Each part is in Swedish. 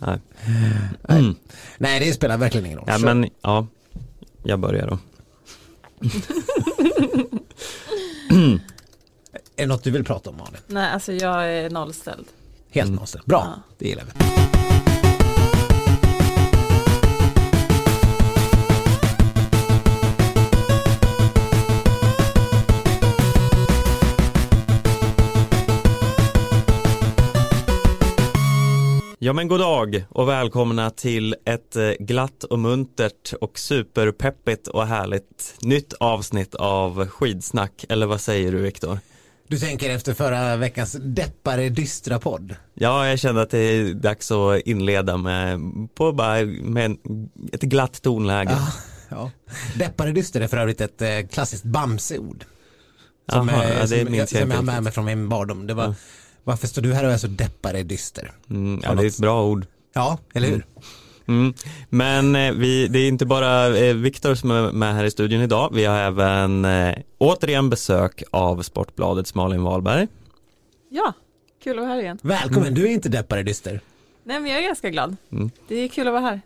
Nej. Nej. Nej, det spelar verkligen ingen roll. Ja, men ja, jag börjar då. Är det något du vill prata om Malin? Nej, alltså jag är nollställd. Helt Mm. någonstans. Bra, Ja. det gillar vi. Ja men god dag och välkomna till ett eh, glatt och muntert och superpeppigt och härligt nytt avsnitt av skidsnack. Eller vad säger du Viktor? Du tänker efter förra veckans deppare dystra podd? Ja, jag kände att det är dags att inleda med, på bara, med ett glatt tonläge. Ja. ja. Deppare dyster är för övrigt ett eh, klassiskt Bamse-ord. Som, Jaha, eh, ja, det minns jag som jag har med mig från min barndom. Det var, Ja. Varför står du här och är så deppare dyster? Mm, ja, det är ett bra ord. Ja, eller hur? Mm. Men eh, vi, det är inte bara eh, Viktor som är med här i studion idag. Vi har även eh, återigen besök av Sportbladets Malin Wahlberg. Ja, kul att vara här igen. Välkommen, du är inte deppare dyster. Nej, men jag är ganska glad. Mm. Det är kul att vara här.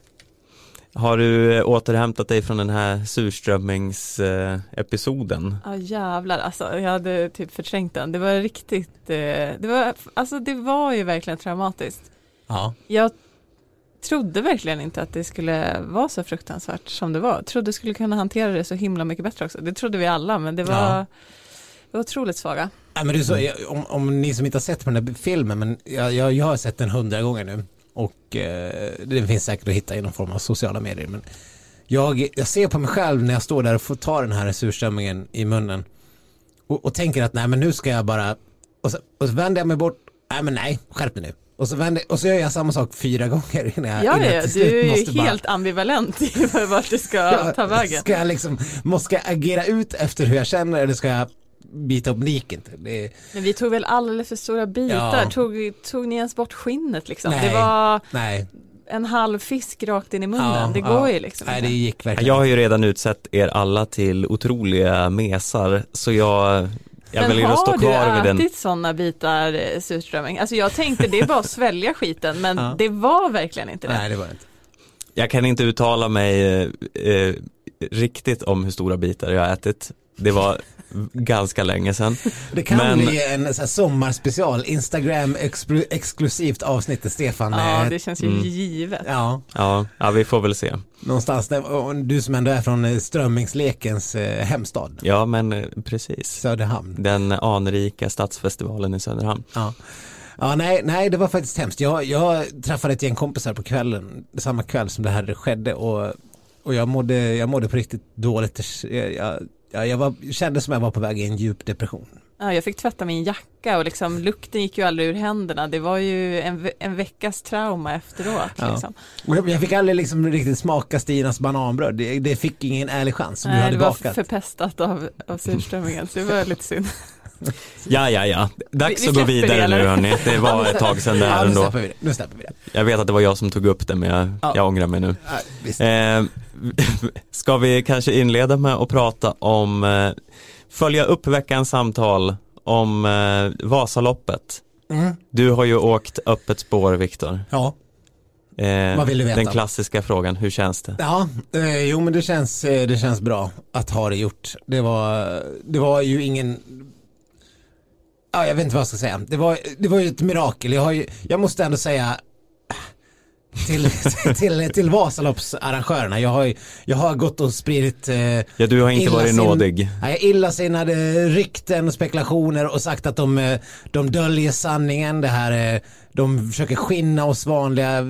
Har du eh, återhämtat dig från den här surströmmingsepisoden? Ja, jävlar. Alltså, jag hade typ förträngt den. Det var riktigt, eh, det var, alltså det var ju verkligen traumatiskt. Ja. Jag trodde verkligen inte att det skulle vara så fruktansvärt som det var. Jag trodde jag skulle kunna hantera det så himla mycket bättre också. Det trodde vi alla, men det var, Ja. det var otroligt svaga. Ja, men du, så, jag- om, om ni som inte har sett den här filmen, men jag, jag, jag har sett den hundra gånger nu och eh, den finns säkert att hitta i någon form av sociala medier. Men jag, jag ser på mig själv när jag står där och får ta den här surströmmingen i munnen och, och tänker att nej men nu ska jag bara och så, och så vänder jag mig bort, nej men nej, skärp dig nu. Och så, vänder, och så gör jag samma sak fyra gånger innan jag, Ja, innan ja, du är bara- helt ambivalent i vart det ska Ja, ta vägen. Ska jag liksom, måste jag agera ut efter hur jag känner eller ska jag bita upp liken? Det Men vi tog väl alldeles för stora bitar. Ja. Tog, tog ni ens bort skinnet liksom? Nej. Det var nej. en halv fisk rakt in i munnen. Ja, det ja. går ju liksom Nej, det inte. gick verkligen. Jag har ju redan utsett er alla till otroliga mesar, så jag, jag Men väljer att stå har kvar du vid den. ätit sådana bitar eh, surströmming? Alltså jag tänkte det är bara att svälja skiten men Ja. det var verkligen inte det. Nej, det var inte. Jag kan inte uttala mig eh, eh, riktigt om hur stora bitar jag har ätit. Det var ganska länge sedan. Det kan Men- bli en så här sommarspecial, Instagram exklusivt avsnitt där Stefan Ja, eh, det känns ju Mm. givet. Ja, Ja, ja, vi får väl se. någonstans där, du som ändå är från eh, strömmingslekens eh, hemstad, Ja, men precis. Söderhamn. Den anrika stadsfestivalen i Söderhamn. Ja. Ja, nej, nej, det var faktiskt hemskt. Jag, jag träffade ett gäng kompisar på kvällen, samma kväll som det här skedde och, och jag, mådde, jag mådde på riktigt dåligt. Jag, jag, jag, jag var, kände som jag var på väg i en djup depression. Ja, jag fick tvätta min jacka och liksom lukten gick ju aldrig ur händerna. Det var ju en, en veckas trauma efteråt. Ja. Liksom. Jag, jag fick aldrig liksom riktigt smaka Stinas bananbröd. Det, det fick ingen ärlig chans som du Nej, hade det var bakat. förpestat av, av surströmmingen, så det var lite synd. Ja, ja, ja. Dags Vi- vi att gå vidare det, nu hörni. Det var ett tag sedan det här ja, ändå. vi det. Nu släpper vi det. Jag vet att det var jag som tog upp det men jag, Ja. jag ångrar mig nu. Ja, visst. Eh, ska vi kanske inleda med att prata om, eh, följa upp veckans samtal om eh, Vasaloppet. Mm. Du har ju åkt öppet spår Viktor. Ja, Eh, Vad vill du veta? Den klassiska frågan, hur känns det? ja eh, jo men det känns, eh, det känns bra att ha det gjort. Det var, det var ju ingen Ja, jag vet inte vad jag ska säga. Det var, det var ju ett mirakel. Jag, har ju, jag måste ändå säga till, till, till Vasaloppsarrangörerna. Jag har, jag har gått och spridit eh, Ja, du har inte varit Illasinnad- nådig. Nej, illasinnade rykten och spekulationer och sagt att de, eh, de döljer sanningen. Det här, eh, de försöker skinna oss vanliga eh,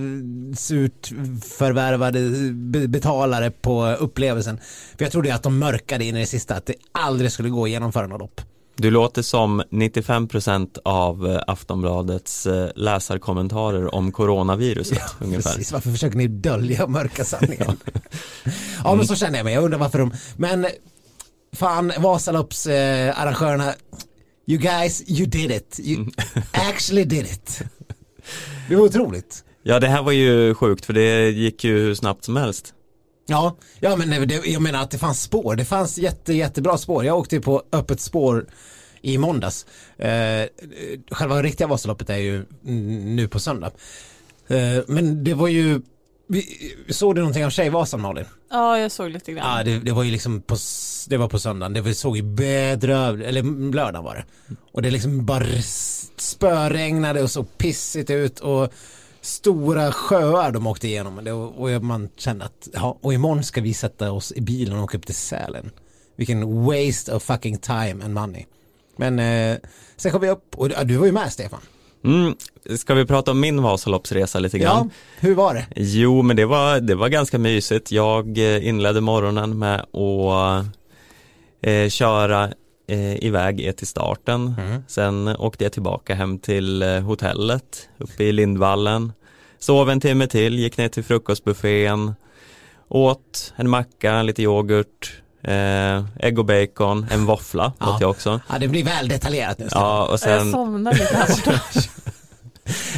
surt förvärvade be- betalare på upplevelsen. För jag trodde att de mörkade in i det sista att det aldrig skulle gå att genomföra något lopp. Du låter som 95% av eh, Aftonbladets eh, läsarkommentarer om coronaviruset ungefär. Precis, varför försöker ni dölja mörka sanningen? ja, men så känner jag mig. Jag undrar varför de... Men fan, Vasaloppsarrangörerna, eh, you guys, you did it. You actually did it. Det var otroligt. Ja, det här var ju sjukt för det gick ju hur snabbt som helst. Ja, ja men det, jag menar att det fanns spår. Det fanns jätte, jättebra spår. Jag åkte ju på öppet spår i måndags. Eh, själva riktiga Vasaloppet är ju nu på söndag. Eh, Men det var ju, vi- såg du någonting av Tjejvasan Malin? Ja, jag såg lite grann. Ja, det, det var ju liksom på, det var på söndagen, det var- såg ju bedrövligt, eller lördagen var det. Och det liksom bara spöregnade och såg pissigt ut och stora sjöar de åkte igenom. Och, man kände att, ja, och imorgon ska vi sätta oss i bilen och åka upp till Sälen. Vilken waste of fucking time and money. Men eh, sen kom vi upp och du var ju med Stefan. Mm. Ska vi prata om min Vasaloppsresa lite grann? Ja, hur var det? Jo, men det var, det var ganska mysigt. Jag eh, inledde morgonen med att eh, köra eh, iväg er till starten. Mm. Sen åkte jag tillbaka hem till eh, hotellet uppe i Lindvallen. Sov en timme till, gick ner till frukostbuffén. Åt en macka, lite yoghurt, eh, ägg och bacon, en våffla Ja. åt jag också. Ja, det blir väl detaljerat nu. Ja, och Jag sen, somnade lite här borta.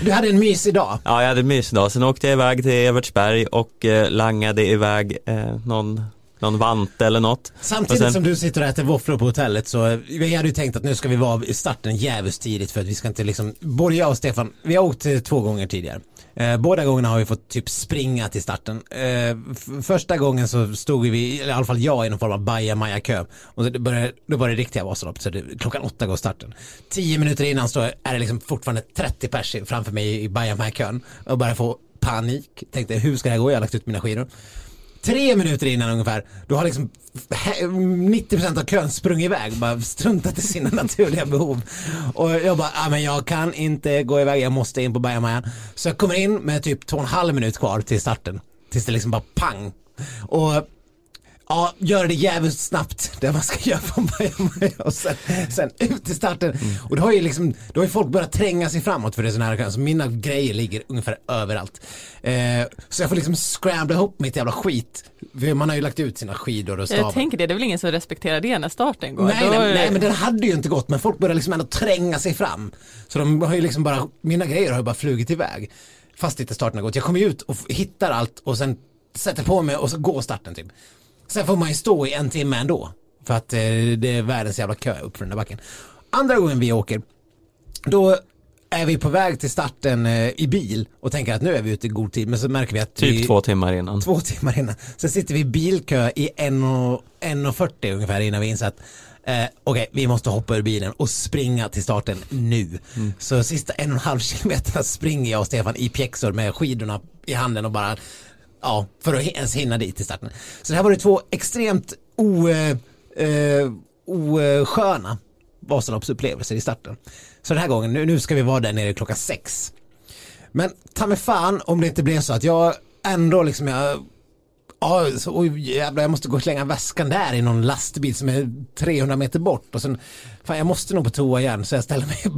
Du hade en mysig dag. ja, jag hade mysdag. Sen åkte jag iväg till Evertsberg och eh, langade iväg eh, någon, någon vante eller något. Samtidigt sen- som du sitter och äter våfflor på hotellet så eh, vi hade ju tänkt att nu ska vi vara i starten jävligt tidigt för att vi ska inte liksom, både jag och Stefan, vi har åkt eh, två gånger tidigare. Eh, båda gångerna har vi fått typ springa till starten. Eh, första gången så stod vi, eller i alla fall jag i någon form av bajamaja-kö. Och så det började, då var det riktiga Vasaloppet så det, klockan åtta går starten. Tio minuter innan så är det liksom fortfarande 30 pers framför mig i bajamaja-kön. Och börjar få panik. Tänkte hur ska det här gå? Jag har lagt ut mina skidor. Tre minuter innan ungefär, då har liksom 90% av kön sprungit iväg, bara struntat i sina naturliga behov. Och jag bara, ah, men jag kan inte gå iväg, jag måste in på bajamajan. Så jag kommer in med typ två och en halv minut kvar till starten. Tills det liksom bara pang. Och Ja, gör det jävligt snabbt det man ska göra på bajamaja och sen, sen ut till starten. Och då har ju liksom, då har ju folk börjat tränga sig framåt för det är så nära kön. Så mina grejer ligger ungefär överallt. Eh, så jag får liksom scrambla ihop mitt jävla skit. Man har ju lagt ut sina skidor och stavar. Jag tänker det, det är väl ingen som respekterar det när starten går. Nej, Då nej, nej, men den hade ju inte gått men folk börjar liksom ändå tränga sig fram. Så de har ju liksom bara, mina grejer har ju bara flugit iväg. Fast inte starten har gått. Jag kommer ju ut och hittar allt och sen sätter på mig och så går starten typ. Sen får man ju stå i en timme ändå. För att eh, det är världens jävla kö upp för den där backen. Andra gången vi åker, då är vi på väg till starten eh, i bil och tänker att nu är vi ute i god tid. Men så märker vi att Typ vi, två timmar innan. Två timmar innan. Sen sitter vi i bilkö i 1.40 ungefär innan vi inser att eh, okej, vi måste hoppa ur bilen och springa till starten nu. Så sista en och en halv kilometerna springer jag och Stefan i pjäxor med skidorna i handen och bara ja, för att ens hinna dit till starten. Så det här var det två extremt o, eh, eh, osköna Vasaloppsupplevelser i starten. Så den här gången, nu, nu ska vi vara där nere klockan sex. Men ta mig fan om det inte blev så att jag ändå liksom jag Ja, så, oj, jävlar, jag måste gå och slänga väskan där i någon lastbil som är 300 meter bort och sen, fan jag måste nog på toa igen så jag ställer mig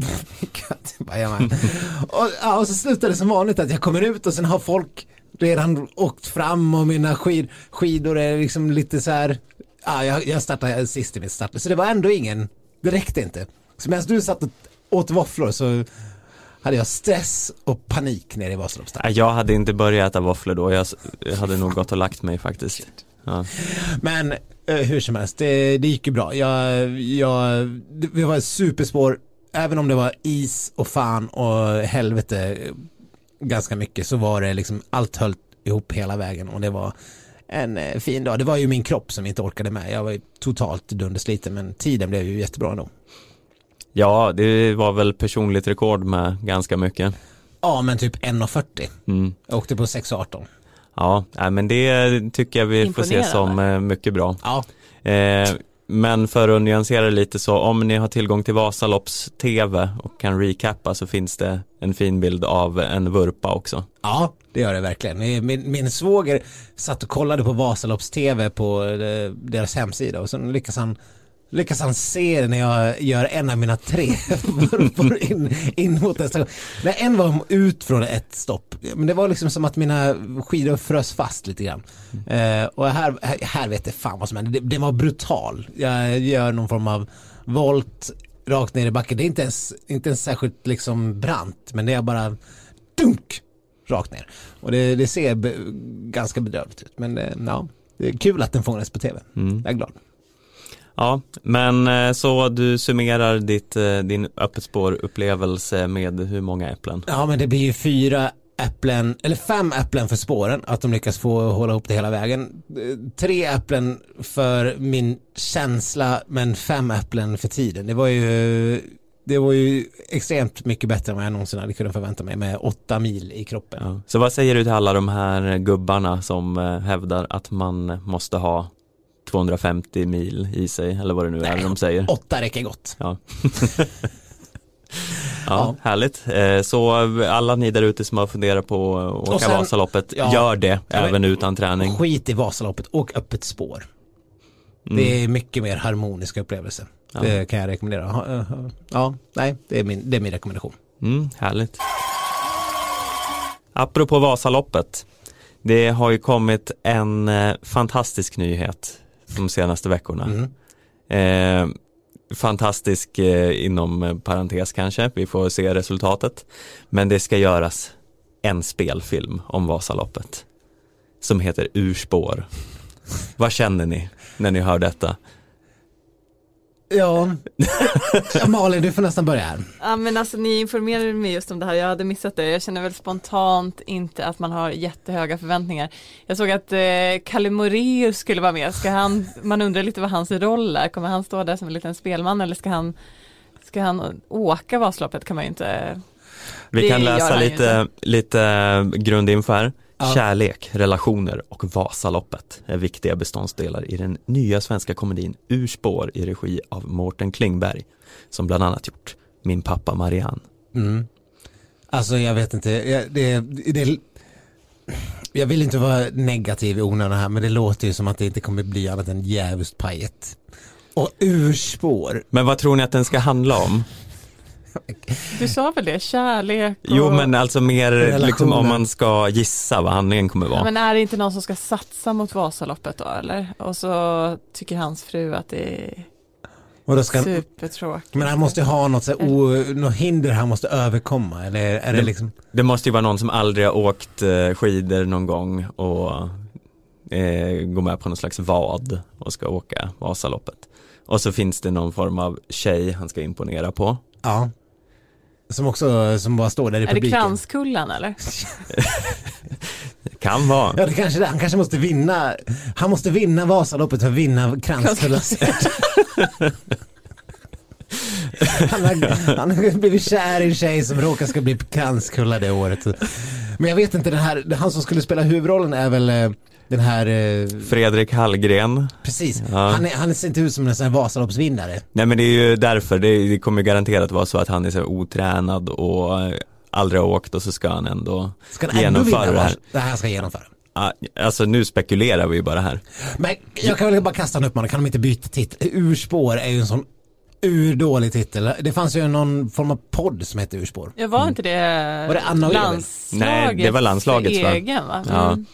i Bajamajan. och, ja, och så slutar det som vanligt att jag kommer ut och sen har folk redan åkt fram och mina skid, skidor är liksom lite så här, ja, jag, jag startade sist i mitt start, så det var ändå ingen, det räckte inte. Så medan du satt och åt våfflor så hade jag stress och panik nere i Vasaloppsstarten. Nej, Jag hade inte börjat äta våfflor då, jag jag hade nog gått och lagt mig faktiskt. Ja. Men eh, hur som helst, det, det gick ju bra. Jag, jag, det, var ett superspår, även om det var is och fan och helvete ganska mycket så var det liksom allt höll ihop hela vägen och det var en eh, fin dag. Det var ju min kropp som inte orkade med. Jag var ju totalt dundersliten men tiden blev ju jättebra ändå. ja, det var väl personligt rekord med ganska mycket. Ja men typ 1.40. Mm. Jag åkte på 6.18. Ja, men det tycker jag vi får se som eh, mycket bra. Ja. Eh, men för att nyansera det lite så om ni har tillgång till Vasalopps TV och kan recappa så finns det en fin bild av en vurpa också. Ja, det gör det verkligen. Eh, min, min svåger satt och kollade på Vasalopps TV på eh, deras hemsida och sen lyckas han lyckas han se när jag gör en av mina tre vurpor in, in mot nästa gång. Nej, en var ut från ett stopp. Men det var liksom som att mina skidor frös fast lite grann. Eh, och här, här, vet jag fan vad som hände. Det, var brutal. Jag gör någon form av volt rakt ner i backen. Det är inte ens, inte ens särskilt liksom brant, men det är bara dunk rakt ner. Och det, det ser ganska bedrövligt ut. Men det, ja, det är kul att den fångades på tv. Mm. Jag är glad. Ja, men eh, så du summerar ditt, eh, din öppet spår upplevelse med hur många äpplen? Ja men det blir ju fyra äpplen, eller fem äpplen för spåren, att de lyckas få hålla ihop det hela vägen. Eh, Tre äpplen för min känsla, men fem äpplen för tiden. Det var ju, det var ju extremt mycket bättre än vad jag någonsin hade kunnat förvänta mig med åtta mil i kroppen. Ja. Så vad säger du till alla de här gubbarna som hävdar att man måste ha 250 mil i sig eller vad det nu är Nej. de säger? Åtta räcker gott. Ja. Ja. ja, härligt. Eh, Så alla ni där ute som har funderat på att Och åka sen- Vasaloppet, ja. gör det Ja, men- även utan träning. Skit i Vasaloppet, åk öppet spår. Mm. Det är mycket mer harmoniska upplevelser. Det kan jag rekommendera. Ja, ja, Ja, nej, det är min, det är min rekommendation. Mm, härligt. Apropå Vasaloppet. Det har ju kommit en eh, fantastisk nyhet de senaste veckorna. Mm. Eh, fantastisk eh, inom parentes kanske, vi får se resultatet. Men det ska göras en spelfilm om Vasaloppet som heter Urspår. Vad känner ni när ni hör detta? Ja. ja, Malin du får nästan börja här. Ja men alltså ni informerade mig just om det här, jag hade missat det. Jag känner väl spontant inte att man har jättehöga förväntningar. Jag såg att eh, Kalle Moraeus skulle vara med, ska han, man undrar lite vad hans roll är, kommer han stå där som en liten spelman eller ska han, ska han åka Vasaloppet kan man ju inte. Vi kan läsa lite, lite grundinfo här. Kärlek, relationer och Vasaloppet är viktiga beståndsdelar i den nya svenska komedin Urspår i regi av Mårten Klingberg som bland annat gjort Min pappa Marianne. Mm. Alltså jag vet inte, jag, det, det, jag vill inte vara negativ i onödan här men det låter ju som att det inte kommer bli annat än jävligt pajet. Och urspår. Men vad tror ni att den ska handla om? Du sa väl det, kärlek och... Jo men alltså mer liksom, om man ska gissa vad handlingen kommer Ja, vara. men är det inte någon som ska satsa mot Vasaloppet då eller? Och så tycker hans fru att det är Och då ska, supertråkigt. men han måste ju ha något, så här, o, något hinder han måste överkomma eller är det Det- liksom Det måste ju vara någon som aldrig har åkt eh, skidor någon gång och eh, går med på någon slags vad och ska åka Vasaloppet. Och så finns det någon form av tjej han ska imponera på. Ja. Som också, som bara står där i Är det publiken. kranskullan eller? Det kan vara. Ja det kanske det, han kanske måste vinna, han måste vinna Vasaloppet för att vinna Kranskullan. han, har, han har blivit kär i en tjej som råkar ska bli Kranskulla det året. Men jag vet inte, den här, han som skulle spela huvudrollen är väl eh, den här, eh, Fredrik Hallgren. precis, Ja. han, är, han ser inte ut som en sån här Vasaloppsvinnare. Nej men det är ju därför, det, det kommer garanterat vara så att han är så otränad och eh, aldrig har åkt och så ska han ändå Ska han ändå genomföra vinna det här. Det här ska genomföra. Alltså nu spekulerar vi ju bara här. Men jag kan väl bara kasta en uppmaning, kan de inte byta titel? Urspår är ju en sån urdålig titel. Det fanns ju någon form av podd som hette Urspår. Ja var inte det, Var det Anna och landslaget Nej, det var för va? egen va? Ja. Mm.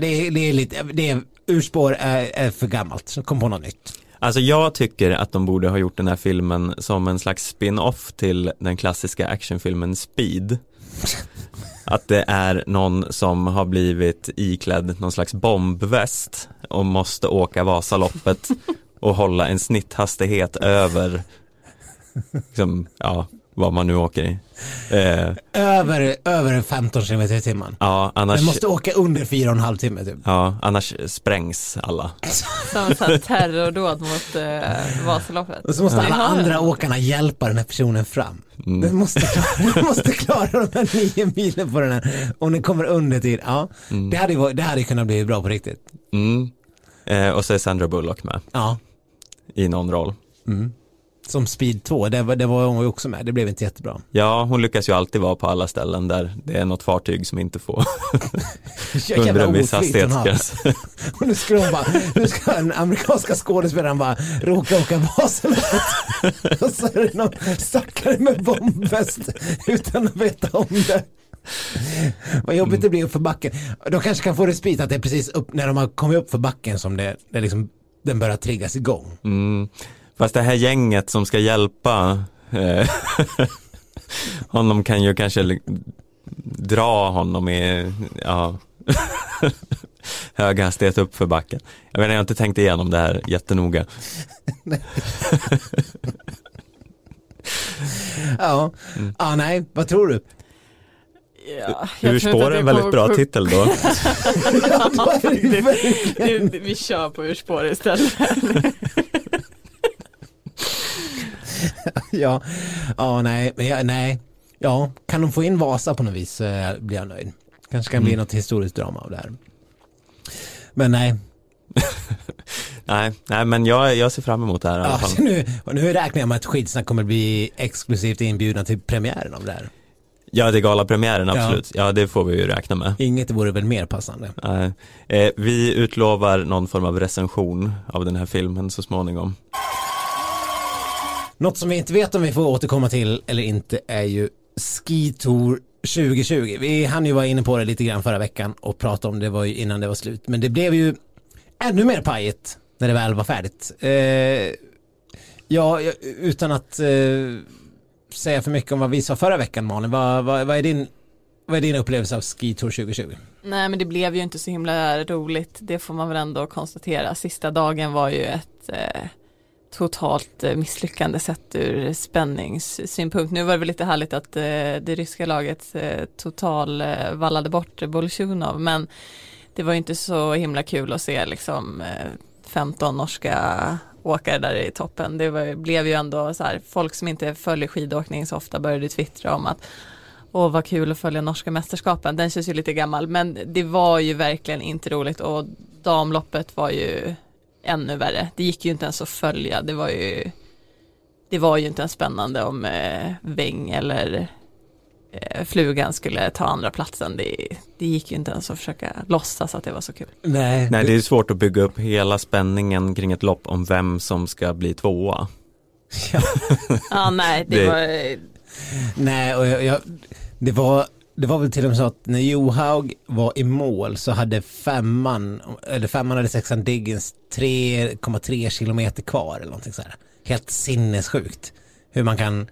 Det är, det är lite, det är, urspår är, är för gammalt, så kom på något nytt. Alltså jag tycker att de borde ha gjort den här filmen som en slags spin-off till den klassiska actionfilmen Speed. Att det är någon som har blivit iklädd någon slags bombväst och måste åka Vasaloppet och hålla en snitthastighet över liksom, ja, vad man nu åker i. Eh, Över, över 15 km i timmen. ja, annars, Den måste åka under 4,5 timme typ. ja, annars sprängs alla. Som en terrordåd mot eh, Vasaloppet. Och så måste Vi alla andra åkarna hjälpa den här personen fram. Mm. Den måste klara, den måste klara de här nio milen på den här. Om den kommer under tid, ja. Mm. Det hade ju varit- det hade kunnat bli bra på riktigt. Mm. Eh, och så är Sandra Bullock med Ja. i någon roll. Mm. Som Speed 2, det var, det var hon också med. Det blev inte jättebra. Ja, hon lyckas ju alltid vara på alla ställen där det är något fartyg som inte får under en viss hon hastighetsgräns. Och nu ska de bara, nu ska den amerikanska skådespelaren bara råka åka Vasaloppet. Och så är det någon stackare med bombväst utan att veta om det. Vad jobbigt det blir upp för backen. De kanske kan få respit att det är precis upp, när de har kommit upp för backen som det, det liksom, den börjar triggas igång. Mm. Fast det här gänget som ska hjälpa eh, honom kan ju kanske dra honom i ja, hög hastighet upp för backen. Jag menar, jag har inte tänkt igenom det här jättenoga. Ja, Mm. ah, nej, vad tror du? Ja, att är en väldigt bra få- titel då. Ja, det, det, vi kör på urspår istället. ja, ja, nej, nej. Ja, kan de få in Vasa på något vis så eh, blir jag nöjd. Kanske kan bli Mm. något historiskt drama av det här. Men nej, nej, nej, men jag, jag ser fram emot det här i alla ja, fall. nu, nu räknar jag med att Skidsnack kommer bli exklusivt inbjudna till premiären av det här. Ja, det är galapremiären, Ja. absolut. Ja. det får vi ju räkna med. Inget vore väl mer passande. Nej. Eh, vi utlovar någon form av recension av den här filmen så småningom. Något som vi inte vet om vi får återkomma till eller inte är ju Ski Tour 2020. Vi hann ju vara inne på det lite grann förra veckan och prata om det var ju innan det var slut. Men det blev ju ännu mer pajigt när det väl var färdigt. Eh, ja, utan att eh, säga för mycket om vad vi sa förra veckan Malin, vad, vad, vad, är, din, vad är din upplevelse av Ski Tour 2020? Nej men det blev ju inte så himla roligt, det får man väl ändå konstatera. Sista dagen var ju ett eh, totalt eh, misslyckande sett ur spänningssynpunkt. Nu var det väl lite härligt att eh, det ryska laget eh, total eh, vallade bort Bolsjunov men det var ju inte så himla kul att se liksom eh, 15 norska åkare där i toppen. Det var, blev ju ändå så här, folk som inte följer skidåkning så ofta började twittra om att Åh vad kul att följa norska mästerskapen, den känns ju lite gammal men det var ju verkligen inte roligt och damloppet var ju ännu värre. Det gick ju inte ens att följa, det var ju det var ju inte ens spännande om eh, Weng eller eh, Flugan skulle ta andra platsen. Det, det gick ju inte ens att försöka låtsas att det var så kul. Nej, Nej, det är svårt att bygga upp hela spänningen kring ett lopp om vem som ska bli tvåa. Ja nej, det, Det- var Nej, och jag, jag, det, var, det var väl till och med så att när Johaug var i mål så hade femman, eller femman hade sexan Diggins 3,3 kilometer kvar eller någonting så här. Helt sinnessjukt. Hur man kan,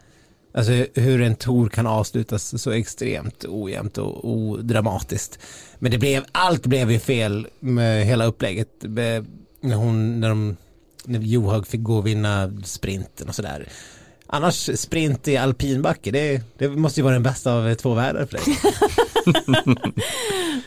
alltså hur en tour kan avslutas så extremt ojämnt och odramatiskt. Men det blev, allt blev ju fel med hela upplägget. När hon, när de, när Johaug fick gå och vinna sprinten och sådär. Annars sprint i alpinbacke, det, det måste ju vara den bästa av två världar för dig.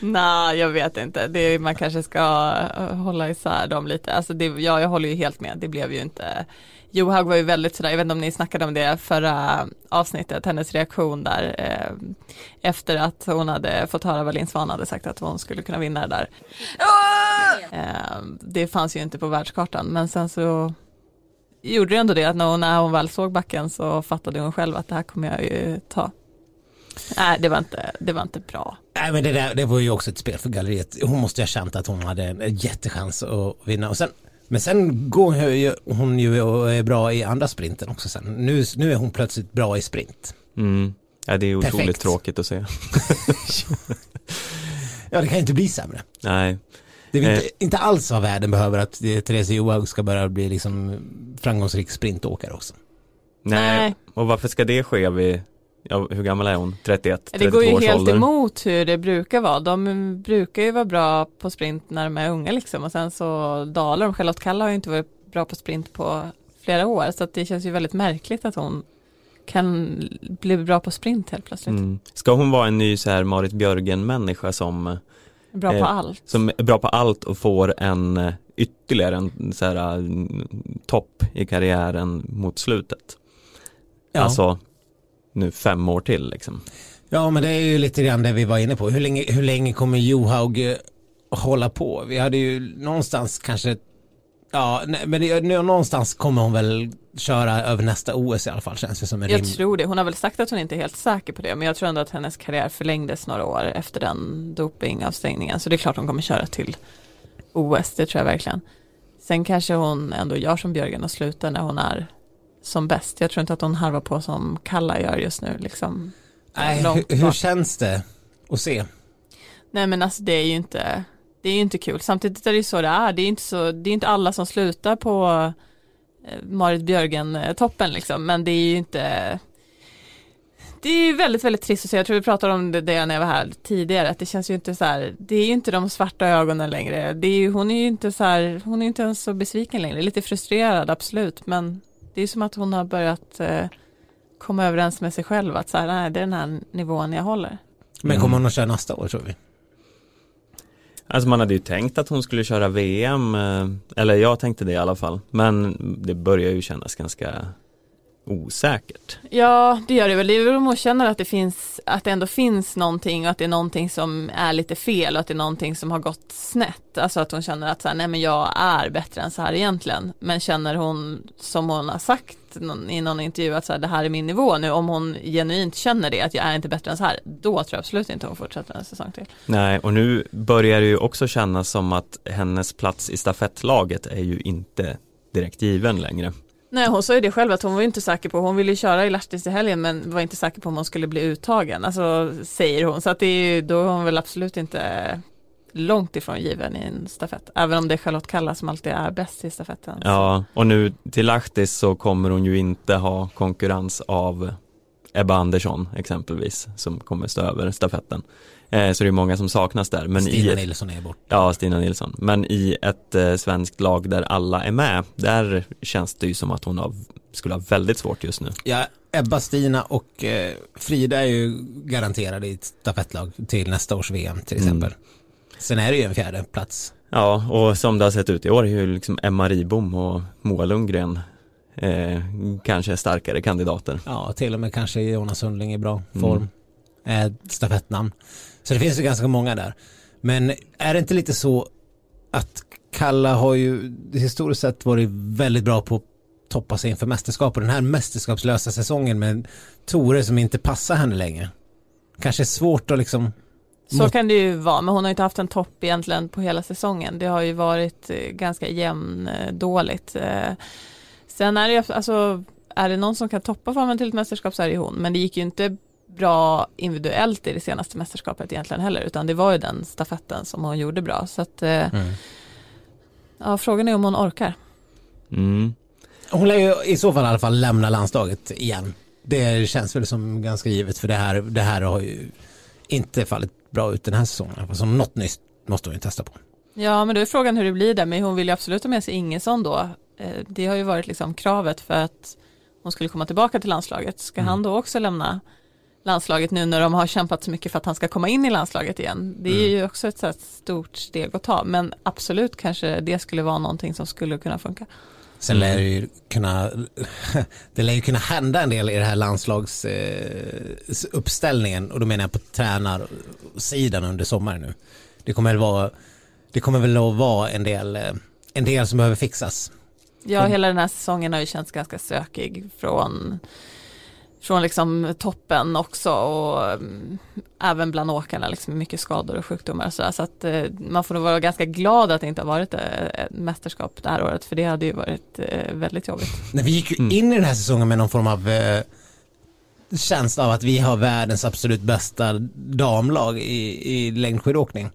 Nej, jag vet inte. Det, man kanske ska eh, hålla isär dem lite. Alltså det, ja, jag håller ju helt med. Det blev ju inte. Johaug var ju väldigt sådär, jag vet inte om ni snackade om det förra avsnittet, hennes reaktion där eh, efter att hon hade fått höra vad Linn Svan hade sagt att hon skulle kunna vinna det där. Eh, det fanns ju inte på världskartan, men sen så gjorde det ändå det att när hon, när hon väl såg backen så fattade hon själv att det här kommer jag ju ta. Nej, det var inte, det var inte bra. Nej men det, där, det var ju också ett spel för galleriet. Hon måste ju ha känt att hon hade en jättechans att vinna. Och sen, men sen går hon ju, hon ju och är bra i andra sprinten också sen. Nu, nu är hon plötsligt bra i sprint. Mm. Ja, det är otroligt Perfekt. tråkigt att se. Ja det kan ju inte bli sämre. Nej, Det är Eh. inte, inte alls vad världen behöver att eh, Therese Johaug ska börja bli liksom framgångsrik sprintåkare också. nej. Nej. Och varför ska det ske vid, ja, hur gammal är hon? 31, Det 32 går ju helt ålder? emot hur det brukar vara. De brukar ju vara bra på sprint när de är unga liksom och sen så dalar de. Charlotte Kalla har ju inte varit bra på sprint på flera år så att det känns ju väldigt märkligt att hon kan bli bra på sprint helt plötsligt. Mm. Ska hon vara en ny så här Marit Björgen-människa som, Bra på Eh, allt. som är bra på allt och får en eh, ytterligare en så här, mm, topp i karriären mot slutet? Ja. Alltså nu fem år till liksom. Ja, men det är ju lite grann det vi var inne på. Hur länge, hur länge kommer Johaug eh, hålla på? Vi hade ju någonstans kanske, ja, nej, men det, nu- någonstans kommer hon väl köra över nästa OS i alla fall, känns det som en Jag rim. tror det. Hon har väl sagt att hon inte är helt säker på det men jag tror ändå att hennes karriär förlängdes några år efter den dopingavstängningen så det är klart hon kommer köra till OS, det tror jag verkligen. Sen kanske hon ändå gör som Björgen och slutar när hon är som bäst. Jag tror inte att hon harvar på som Kalla gör just nu liksom. Nej, hur, hur känns det att se? Nej men alltså det är ju inte det är ju inte kul. Samtidigt är det ju så det är. Det är inte, så, det är inte alla som slutar på eh, Marit Björgen-toppen liksom. Men det är ju inte det är ju väldigt, väldigt trist att se. Jag tror vi pratade om det, när jag var här tidigare. Att det känns ju inte så här. Det är ju inte de svarta ögonen längre. Det är ju, hon är ju inte så här. Hon är inte ens så besviken längre. Lite frustrerad, absolut. Men det är som att hon har börjat eh, komma överens med sig själv. Att så här, nej, det är den här nivån jag håller. Men kommer Mm. hon att köra nästa år tror vi? Alltså man hade ju tänkt att hon skulle köra VM, eh, eller jag tänkte det i alla fall. Men det börjar ju kännas ganska osäkert. Ja, det gör det väl. Det är väl om hon känner att det finns, att det ändå finns någonting och att det är någonting som är lite fel och att det är någonting som har gått snett. Alltså att hon känner att så här, nej men jag är bättre än så här egentligen. Men känner hon, som hon har sagt någon- i någon intervju, att så här, det här är min nivå nu. Om hon genuint känner det, att jag är inte bättre än så här, då tror jag absolut inte hon fortsätter en säsong till. Nej, och nu börjar det ju också kännas som att hennes plats i stafettlaget är ju inte direkt given längre. Nej, hon sa ju det själv att hon var inte säker på, hon ville ju köra i Lahtis i helgen men var inte säker på om hon skulle bli uttagen, alltså säger hon. Så att det är ju, då är hon väl absolut inte långt ifrån given i en stafett. Även om det är Charlotte Kalla som alltid är bäst i stafetten. Ja, och nu till Lahtis så kommer hon ju inte ha konkurrens av Ebba Andersson exempelvis som kommer stå över stafetten. Eh, så det är många som saknas där. Men Stina i, Nilsson är borta. Ja, Stina Nilsson. Men i ett eh, svenskt lag där alla är med, där känns det ju som att hon har, skulle ha väldigt svårt just nu. Ja, Ebba, Stina och eh, Frida är ju garanterade i ett stafettlag till nästa års VM till Mm. Sen är det ju en fjärde plats. Ja, och som det har sett ut i år är ju liksom Emma Ribom och Moa Lundgren eh, kanske starkare kandidater. Ja, till och med kanske Jonas Sundling i bra Mm. form. Eh, stafettnamn. Så det finns ju ganska många där. Men är det inte lite så att Kalla har ju historiskt sett varit väldigt bra på att toppa sig inför mästerskap och den här mästerskapslösa säsongen med Tore som inte passar henne längre. Kanske svårt att liksom Så Mått- kan det ju vara, men hon har inte haft en topp egentligen på hela säsongen. Det har ju varit eh, ganska jämn dåligt. Eh, Sen är det ju, alltså, är det någon som kan toppa formen till ett mästerskap så är det ju hon. Men det gick ju inte bra individuellt i det senaste mästerskapet egentligen heller, utan det var ju den stafetten som hon gjorde bra. Så att, eh, ja, frågan är om hon orkar. Mm. Hon lär ju i så fall i alla fall lämna landslaget igen. Det känns väl som ganska givet för det här, det här har ju inte fallit bra ut den här säsongen. Så något nytt måste hon ju testa på. Ja, men då är frågan hur det blir där, men hon vill ju absolut ha med sig Ingesson då. Eh, Det har ju varit liksom kravet för att hon skulle komma tillbaka till landslaget. Ska Mm. han då också lämna landslaget nu när de har kämpat så mycket för att han ska komma in i landslaget igen? Det är Mm. ju också ett stort steg att ta, men absolut kanske det skulle vara någonting som skulle kunna funka. Sen Mm. lär det ju kunna, det lär ju kunna hända en del i det här landslags eh, och då menar jag på tränarsidan under sommaren nu. Det kommer väl vara, det kommer väl att vara en del, eh, en del som behöver fixas. Ja, Mm. hela den här säsongen har ju känts ganska sökig från, från liksom toppen också och mm, även bland åkarna, liksom mycket skador och sjukdomar. Så, så att eh, man får nog vara ganska glad att det inte har varit eh, ett mästerskap det här året, för det hade ju varit eh, väldigt jobbigt. Nej, vi gick ju Mm. in i den här säsongen med någon form av känsla av att vi har världens absolut bästa damlag i, i längdskidåkning.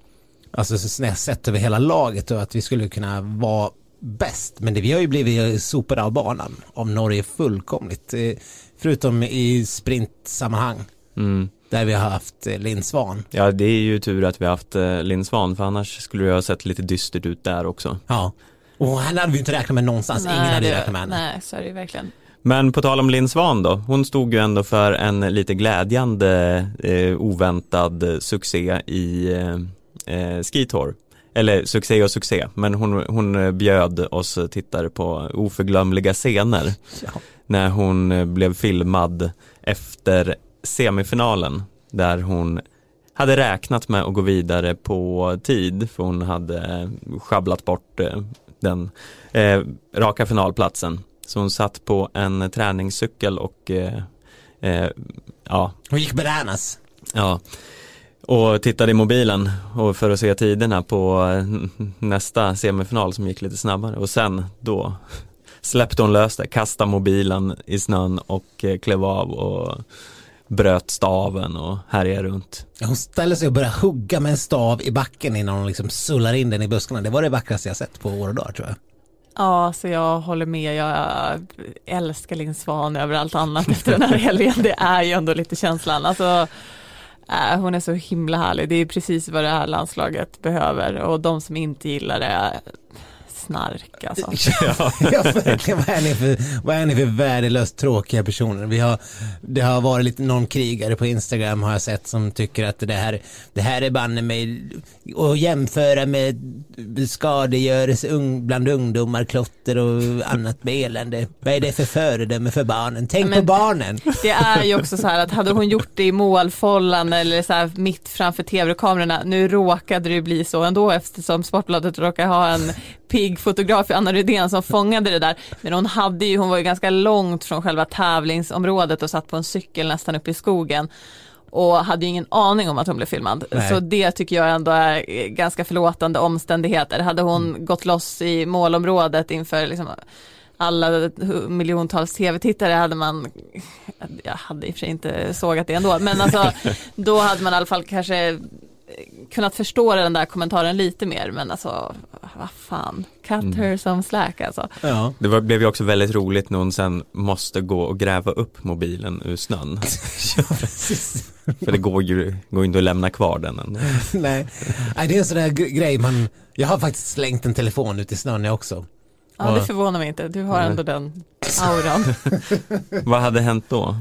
Alltså så- sett över hela laget och att vi skulle kunna vara bäst. Men det, vi har ju blivit sopade av banan av Norge fullkomligt. Förutom i sprintsammanhang Mm. där vi har haft eh, Linn Svan. Ja, det är ju tur att vi har haft eh, Linn Svan, för annars skulle det ha sett lite dystert ut där också. Ja. Och henne hade vi inte räknat med någonstans. Ingen hade det- räknat med henne. Nej, så är det ju verkligen. Men på tal om Linn Svan då, hon stod ju ändå för en lite glädjande eh, oväntad succé i eh, eh, Skitour. Eller succé och succé, men hon, hon bjöd oss tittare på oförglömliga scener Ja. När hon eh, blev filmad efter semifinalen där hon hade räknat med att gå vidare på tid för hon hade eh, sjabblat bort eh, den eh, raka finalplatsen. Så hon satt på en träningscykel och eh, eh, ja, Hon gick bananas. ja, och tittade i mobilen och för att se tiderna på nästa semifinal som gick lite snabbare och sen då släppte hon lös det, kastade mobilen i snön och eh, klev av och bröt staven och härjade runt. Hon ställer sig och börjar hugga med en stav i backen innan hon liksom sullar in den i buskarna. Det var det vackraste jag sett på år och dagar tror jag. Ja, så jag håller med. Jag älskar Linn Svan över allt annat efter den här helgen. Det är ju ändå lite känslan. Alltså, äh, hon är så himla härlig. Det är precis vad det här landslaget behöver och de som inte gillar det, snark alltså. ja, verkligen. Vad är, ni för, vad är ni för värdelöst tråkiga personer? Vi har, det har varit lite någon krigare på Instagram har jag sett som tycker att det här, det här är banne mig att jämföra med skadegörelse ung, bland ungdomar, klotter och annat elände. Vad är det för föredöme för barnen? Tänk Men- på barnen. Det är ju också så här att hade hon gjort det i målfållan eller så här mitt framför tv-kamerorna, nu råkade det bli så ändå eftersom Sportbladet råkar ha en pigg fotograf, Anna Rydén, som fångade det där. Men hon hade ju, hon var ju ganska långt från själva tävlingsområdet och satt på en cykel nästan uppe i skogen och hade ju ingen aning om att hon blev filmad. Nej. Så det tycker jag ändå är ganska förlåtande omständigheter. Hade hon Mm. gått loss i målområdet inför liksom alla miljontals tv-tittare hade man, jag hade i och för sig inte sågat det ändå, men alltså då hade man i alla fall kanske kunnat förstå den där kommentaren lite mer, men alltså vad fan, cut Mm. her some slack alltså. Ja. Det var, blev ju också väldigt roligt när hon sen måste gå och gräva upp mobilen ur snön. För det går ju går inte att lämna kvar den än. Nej. Nej, det är en sån där gre- grej man, jag har faktiskt slängt en telefon ut i snön jag också. Ja, det förvånar mig inte, du har ändå den auran. Vad hade hänt då?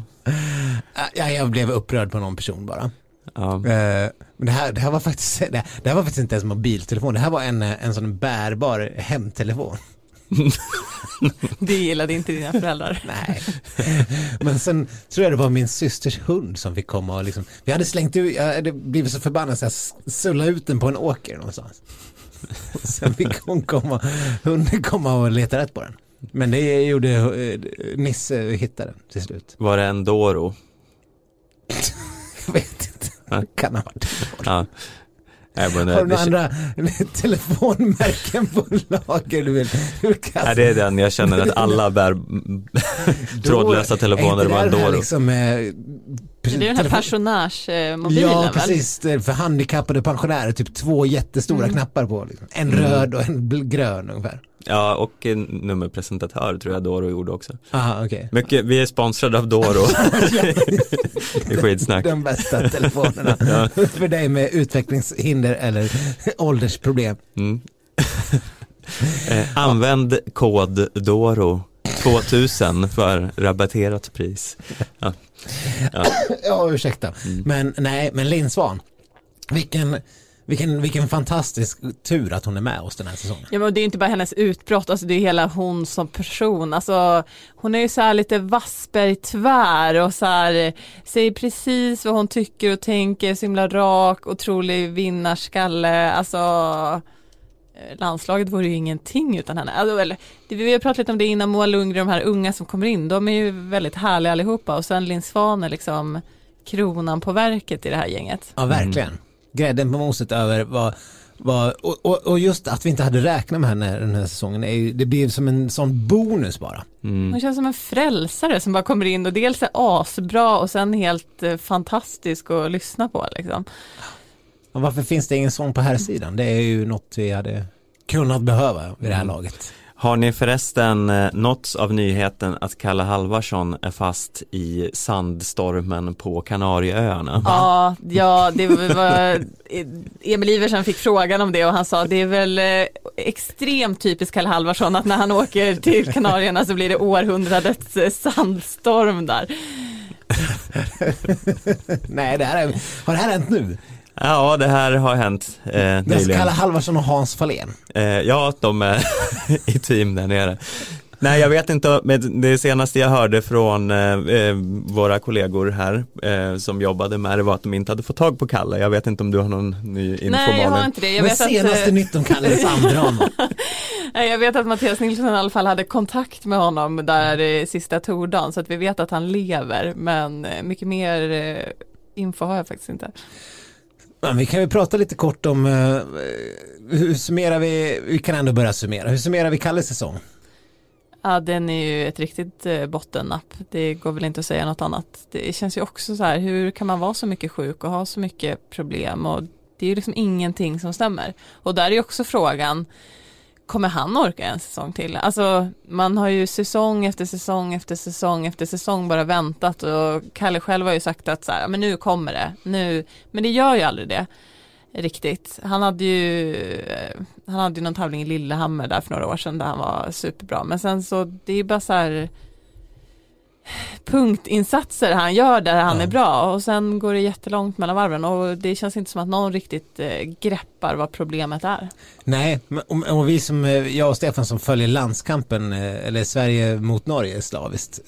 Ja, jag blev upprörd på någon person bara. Ja. Eh, Men det här, det här var faktiskt, det, det här var faktiskt inte ens mobiltelefon, det här var en, eh, en sån bärbar hemtelefon. Det gillade inte dina föräldrar. Nej. Men sen tror jag det var min systers hund som fick komma och liksom, vi hade slängt ut, jag hade blivit så förbannad så jag sullade ut den på en åker någonstans. Och sen fick hon komma, hunden komma och leta rätt på den. Men det gjorde eh, Nisse hittade den till slut. Var det en Doro? Jag vet. Kan ha varit. Ja. Nej, men, Har det, du några andra telefonmärken på lager du vill, du vill kasta? nej, det är den jag känner att alla bär trådlösa telefoner Är det Doro. liksom, eh, Det är den här pensionärsmobilen Ja, väl? precis. För handikappade pensionärer, typ två jättestora Mm. knappar på. Liksom. En Mm. röd och en grön ungefär. Ja, och en nummerpresentatör tror jag Doro gjorde också. Aha, okej. Mycket, vi är sponsrade av Doro. det är skitsnack. De bästa telefonerna. Ja. för dig med utvecklingshinder eller åldersproblem. Mm. eh, använd kod DORO 2000 för rabatterat pris. Ja. Ja. Ja, ursäkta. Mm. Men nej, men Linn Svan. Vilken, vilken, vilken fantastisk tur att hon är med oss den här säsongen. Ja men det är inte bara hennes utbrott, alltså det är hela hon som person. Alltså, hon är ju så här lite Wassberg-tvär och så här, säger precis vad hon tycker och tänker, så himla rak, otrolig vinnarskalle. Alltså, eh, landslaget vore ju ingenting utan henne. Alltså, eller, vi har pratat lite om det innan, Moa Lundgren, de här unga som kommer in, de är ju väldigt härliga allihopa och sen Linn Svan är liksom kronan på verket i det här gänget. Ja, verkligen. Grädden på moset över vad, vad och, och, och just att vi inte hade räknat med henne den här säsongen, är ju, det blev som en sån bonus bara. Mm. Hon känns som en frälsare som bara kommer in och dels är asbra och sen helt eh, fantastisk att lyssna på liksom. Och varför finns det ingen sån på här sidan? Det är ju något vi hade kunnat behöva vid det här Mm. laget. Har ni förresten eh, nåtts av nyheten att Kalle Halvarsson är fast i sandstormen på Kanarieöarna? Ja, ja, det var Emil Iversen fick frågan om det och han sa det är väl eh, extremt typiskt Kalle Halvarsson att när han åker till Kanarierna så blir det århundradets eh, sandstorm där. Nej, det här är, har det här hänt nu? Ja, det här har hänt eh, Det är nyligen. Kalle Halvarsson och Hans Fahlén. Eh, ja, de är i team där nere. Nej, jag vet inte, men det senaste jag hörde från eh, eh, våra kollegor här eh, som jobbade med det var att de inte hade fått tag på Kalle. Jag vet inte om du har någon ny info Nej, jag har inte det. Jag Men vet, att, senaste eh, nytt om Kalles andra nej, jag vet att Mattias Nilsson i alla fall hade kontakt med honom där eh, sista tordagen så att vi vet att han lever men eh, mycket mer eh, info har jag faktiskt inte. Ja, vi kan ju prata lite kort om uh, hur summerar vi, vi kan ändå börja summera, hur summerar vi Kalles säsong? Ja, den är ju ett riktigt eh, bottennapp. Det går väl inte att säga något annat. Det känns ju också så här, hur kan man vara så mycket sjuk och ha så mycket problem och det är ju liksom ingenting som stämmer. Och där är ju också frågan, kommer han orka en säsong till? Alltså, man har ju säsong efter säsong efter säsong efter säsong bara väntat och Kalle själv har ju sagt att så här, men nu kommer det, nu, men det gör ju aldrig det. riktigt. Han hade ju eh, han hade ju någon tävling i Lillehammer där för några år sedan där han var superbra. Men sen så det är ju bara så här punktinsatser han gör där han Ja. är bra och sen går det jättelångt mellan varven och det känns inte som att någon riktigt eh, greppar vad problemet är. Nej, och, vi som, eh, jag och Stefan som följer landskampen, eh, eller Sverige mot Norge slaviskt,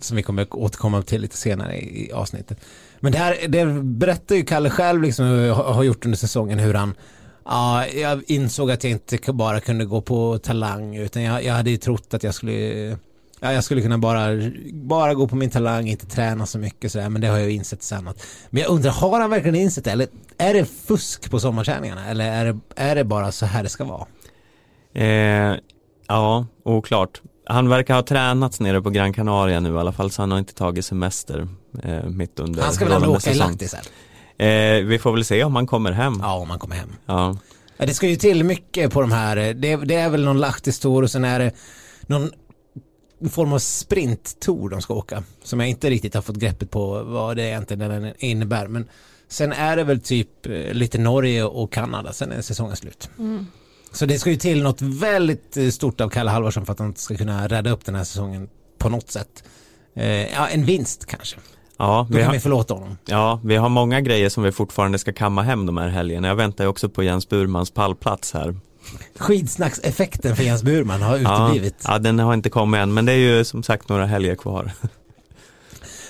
som vi kommer återkomma till lite senare i, avsnittet. Men det här, det berättar ju Kalle själv liksom, har gjort under säsongen hur han Ja, jag insåg att jag inte bara kunde gå på talang utan jag, jag hade ju trott att jag skulle Ja, jag skulle kunna bara, bara gå på min talang, inte träna så mycket sådär, men det har jag ju insett sen att, Men jag undrar, har han verkligen insett det? Eller är det fusk på sommarträningarna? Eller är det, är det bara så här det ska vara? Eh, ja, oklart. Han verkar ha tränats nere på Gran Canaria nu i alla fall så han har inte tagit semester eh, mitt under Han ska väl ändå åka i säsong. Lahti sen? Eh, vi får väl se om han kommer hem. Ja, om han kommer hem. Ja. Det ska ju till mycket på de här, det, det är väl någon Lahti-tour och sen är det någon form av sprinttour de ska åka. Som jag inte riktigt har fått greppet på vad det egentligen innebär. Men sen är det väl typ eh, lite Norge och Kanada, sen är säsongen slut. Så det ska ju till något väldigt eh, stort av Kalle Halvarsson för att han ska kunna rädda upp den här säsongen på något sätt. Eh, ja, en vinst kanske. Ja, Då vi kan har, vi förlåta honom. ja, vi har många grejer som vi fortfarande ska kamma hem de här helgerna. Jag väntar ju också på Jens Burmans pallplats här. Skidsnackseffekten för Jens Burman har Ja, uteblivit. ja, den har inte kommit än, men det är ju som sagt några helger kvar.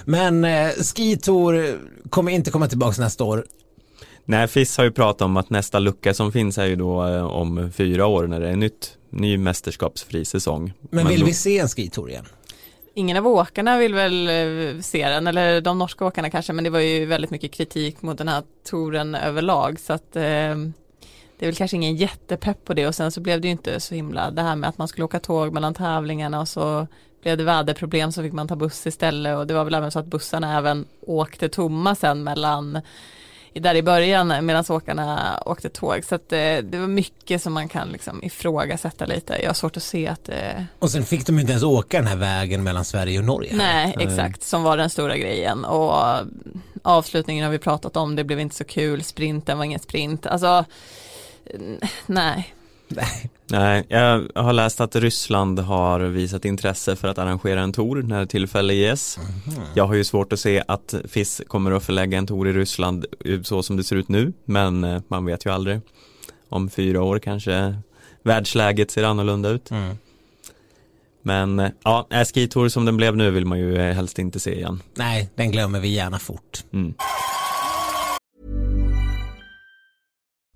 Men eh, Skitour kommer inte komma tillbaka nästa år. Nej, FIS har ju pratat om att nästa lucka som finns är ju då eh, om fyra år när det är nytt, ny mästerskapsfri säsong. Men vill då- vi se en skitour igen? Ingen av åkarna vill väl eh, se den, eller de norska åkarna kanske, men det var ju väldigt mycket kritik mot den här touren överlag, så att eh, det är väl kanske ingen jättepepp på det och sen så blev det ju inte så himla det här med att man skulle åka tåg mellan tävlingarna och så blev det väderproblem så fick man ta buss istället och det var väl även så att bussarna även åkte tomma sen mellan där i början medan åkarna åkte tåg så att eh, det var mycket som man kan liksom ifrågasätta lite. Jag har svårt att se att det Och sen fick de inte ens åka den här vägen mellan Sverige och Norge. Nej, exakt, som var den stora grejen. Och avslutningen har vi pratat om, det blev inte så kul, sprinten var ingen sprint. Alltså, nej. Nej. Nej, jag har läst att Ryssland har visat intresse för att arrangera en tour när tillfälle ges. Jag har ju svårt att se att FIS kommer att förlägga en tour i Ryssland så som det ser ut nu, men eh, man vet ju aldrig. Om fyra år kanske världsläget ser annorlunda ut. Mm. Men eh, ja, äh, skitour som den blev nu vill man ju eh, helst inte se igen. Nej, den glömmer vi gärna fort. Mm.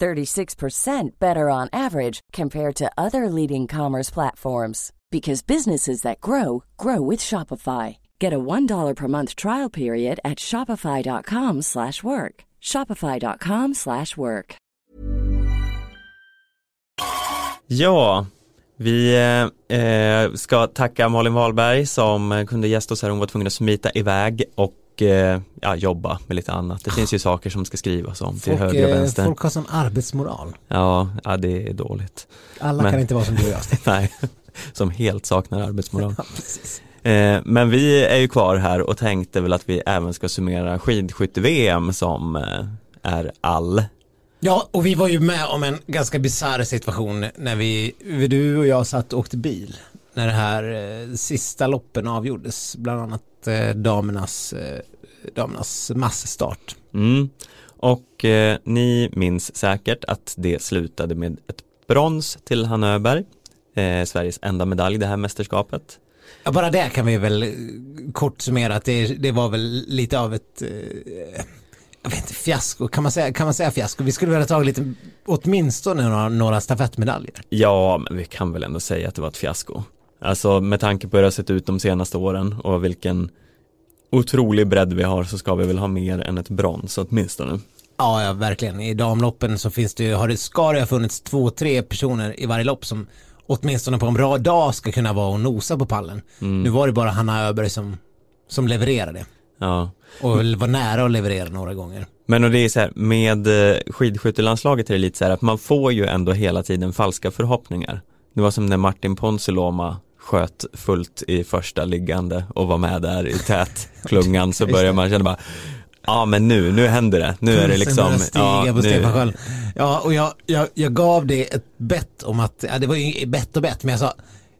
36% better on average compared to other leading commerce platforms because businesses that grow grow with Shopify. Get a $1 per month trial period at shopify.com/work. shopify.com/work. Ja, vi eh, eh, ska tacka Malin Wahlberg som eh, kunde gästa oss här. Hon var tvungen att smita iväg och eh, ja, jobba med lite annat. Det finns ju saker som ska skrivas om till Folk, höger och eh, vänster. folk har sån arbetsmoral. Ja, ja, det är dåligt. Alla Men- kan inte vara som du och jag. Nej, som helt saknar arbetsmoral. Ja. Eh, men vi är ju kvar här och tänkte väl att vi även ska summera skidskytte-VM som eh, är all. Ja, och vi var ju med om en ganska bisarr situation när vi, du och jag satt och åkte bil. När det här eh, sista loppen avgjordes, bland annat eh, damernas, eh, damernas massstart. Mm. Och eh, ni minns säkert att det slutade med ett brons till Hanna Öberg, eh, Sveriges enda medalj det här mästerskapet. Ja, bara det kan vi väl eh, kort summera att det, det var väl lite av ett, eh, jag vet inte, fiasko, kan man säga, kan man säga fiasko? Vi skulle väl ha tagit lite, åtminstone några, några stafettmedaljer. Ja, men vi kan väl ändå säga att det var ett fiasko. Alltså med tanke på hur det har sett ut de senaste åren och vilken otrolig bredd vi har så ska vi väl ha mer än ett brons åtminstone. Ja, ja, verkligen. I damloppen så finns det ju, har det, ska det ha funnits två, tre personer i varje lopp som åtminstone på en bra dag ska kunna vara och nosa på pallen. Mm. Nu var det bara Hanna Öberg som, som levererade. Ja. Och var nära att leverera några gånger. Men och det är så här, med eh, skidskyttelandslaget är det lite så här att man får ju ändå hela tiden falska förhoppningar. Det var som när Martin Ponsiluoma sköt fullt i första liggande och var med där i tätklungan så börjar man känna bara Ja men nu, nu händer det, nu är det Pulsen liksom stiga ja, på Stefan Sköld. Ja, och jag, jag, jag gav det ett bett om att, ja, det var ju bett och bett, men jag sa,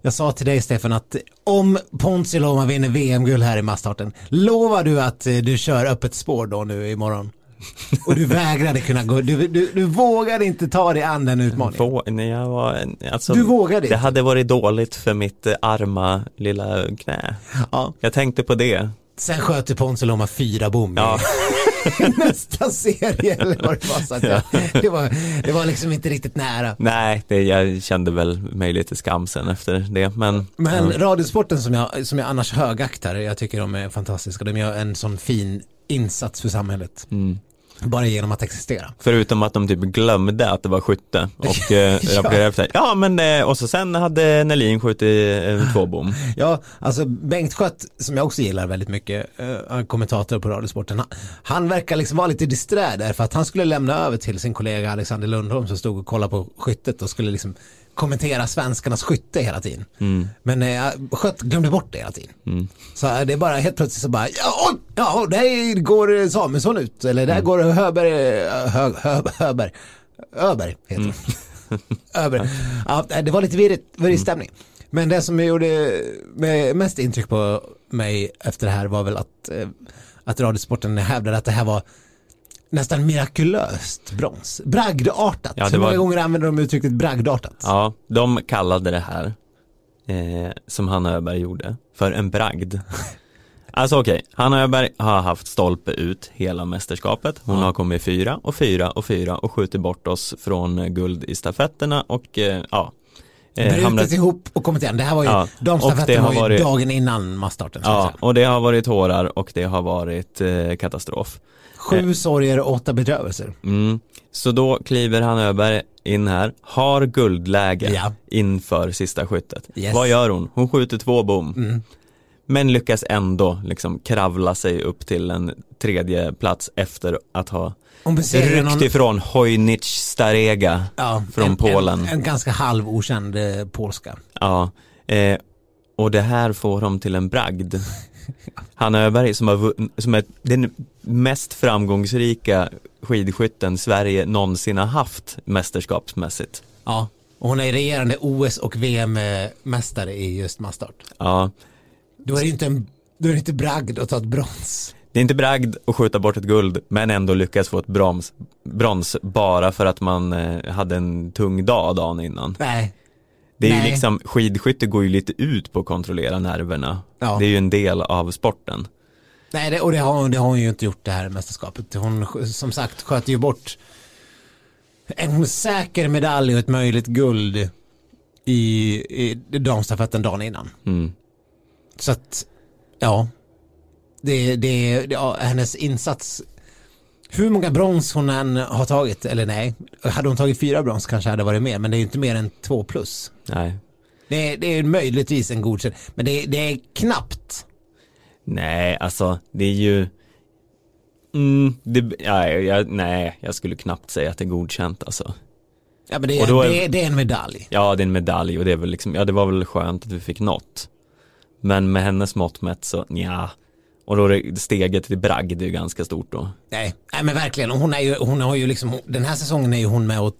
jag sa till dig Stefan att om Ponsiluoma vinner VM-guld här i massstarten, lovar du att eh, du kör öppet spår då nu imorgon? Och du vägrade kunna gå, du, du, du vågade inte ta dig an den utmaningen. Nej, jag var, alltså, Du vågade Det inte. hade varit dåligt för mitt eh, arma lilla knä. Ja. Jag tänkte på det. Sen sköt ju Ponsiluoma fyra bom Ja. nästa serie eller vad det var. Så jag, det, var det var liksom inte riktigt nära. Nej, det, jag kände väl mig lite skamsen efter det, men Men ja. Radiosporten som jag, som jag annars högaktar, jag tycker de är fantastiska. De gör en sån fin insats för samhället. Mm. Bara genom att existera. Förutom att de typ glömde att det var skytte och eh, Ja. rapporterade efter. Ja men eh, och så sen hade Nelin skjutit eh, två bom. Ja, alltså Bengt Schött, som jag också gillar väldigt mycket, eh, kommentator på Radiosporten, han, han verkar liksom vara lite disträ där för att han skulle lämna över till sin kollega Alexander Lundholm som stod och kollade på skyttet och skulle liksom kommentera svenskarnas skytte hela tiden. Mm. Men eh, Schött glömde bort det hela tiden. Mm. Så eh, det är bara helt plötsligt så bara, ja, ja där går Samuelsson ut, eller där går Höberg, eh, Hö, Hö, Höberg, Öberg heter det. Öberg. Ja, det var lite virrigt, virrig stämning. Men det som gjorde mest intryck på mig efter det här var väl att, att Radiosporten hävdade att det här var nästan mirakulöst brons. Bragdartat. Ja, Hur många var- gånger använder de uttrycket bragdartat? Ja, de kallade det här eh, som Hanna Öberg gjorde för en bragd. Alltså okej, Hanna Öberg har haft stolpe ut hela mästerskapet. Hon Ja. har kommit fyra och fyra och fyra och skjutit bort oss från eh, guld i stafetterna och eh, ja. eh, Brutit hamnat- ihop och kommit igen. Det här var ju, Ja, damstafetten har var ju varit- dagen innan massstarten. Ja, och det har varit tårar och det har varit eh, katastrof. Sju sorger och åtta bedrövelser. Mm. Så då kliver han Öberg in här, har guldläge Ja. inför sista skyttet. Yes. Vad gör hon? Hon skjuter två bom. Mm. Men lyckas ändå liksom kravla sig upp till en tredje plats efter att ha ryckt ifrån Hojnic Starega. ja, från en, Polen. En, en ganska halv okänd eh, polska. Ja, eh, och det här får dem till en bragd. Hanna Öberg som, har, som är den mest framgångsrika skidskytten Sverige någonsin har haft mästerskapsmässigt. Ja. Och hon är regerande OS och VM-mästare i just masstart. Ja, Då är det inte en då är det inte bragd att ta ett brons. det är inte bragd att skjuta bort ett guld men ändå lyckas få ett brons, brons bara för att man eh, hade en tung dag dagen innan. Nej. Det är ju Nej. liksom, skidskytte går ju lite ut på att kontrollera nerverna. Ja. Det är ju en del av sporten. Nej, det, och det har, det har hon ju inte gjort det här mästerskapet. Hon, som sagt, sköt ju bort en säker medalj och ett möjligt guld i, i damstafetten dagen innan. Mm. Så att, ja. Det, det, det, ja, hennes insats. Hur många brons hon än har tagit, eller nej. Hade hon tagit fyra brons kanske hade varit mer, men det är ju inte mer än två plus. Nej. Det, är- det är möjligtvis en godkänd, men det, det är knappt. Nej, alltså det är ju mm, det, ja, jag, Nej, jag skulle knappt säga att det är godkänt alltså. Ja, men det, är, är- det, det är en medalj. Ja, det är en medalj och det är väl liksom, ja det var väl skönt att vi fick något. Men med hennes mått mätt så, ja. Och då är steget till bragd är ju ganska stort då. Nej, nej men verkligen. Och Hon, är ju, hon har ju liksom, den här säsongen är ju hon med och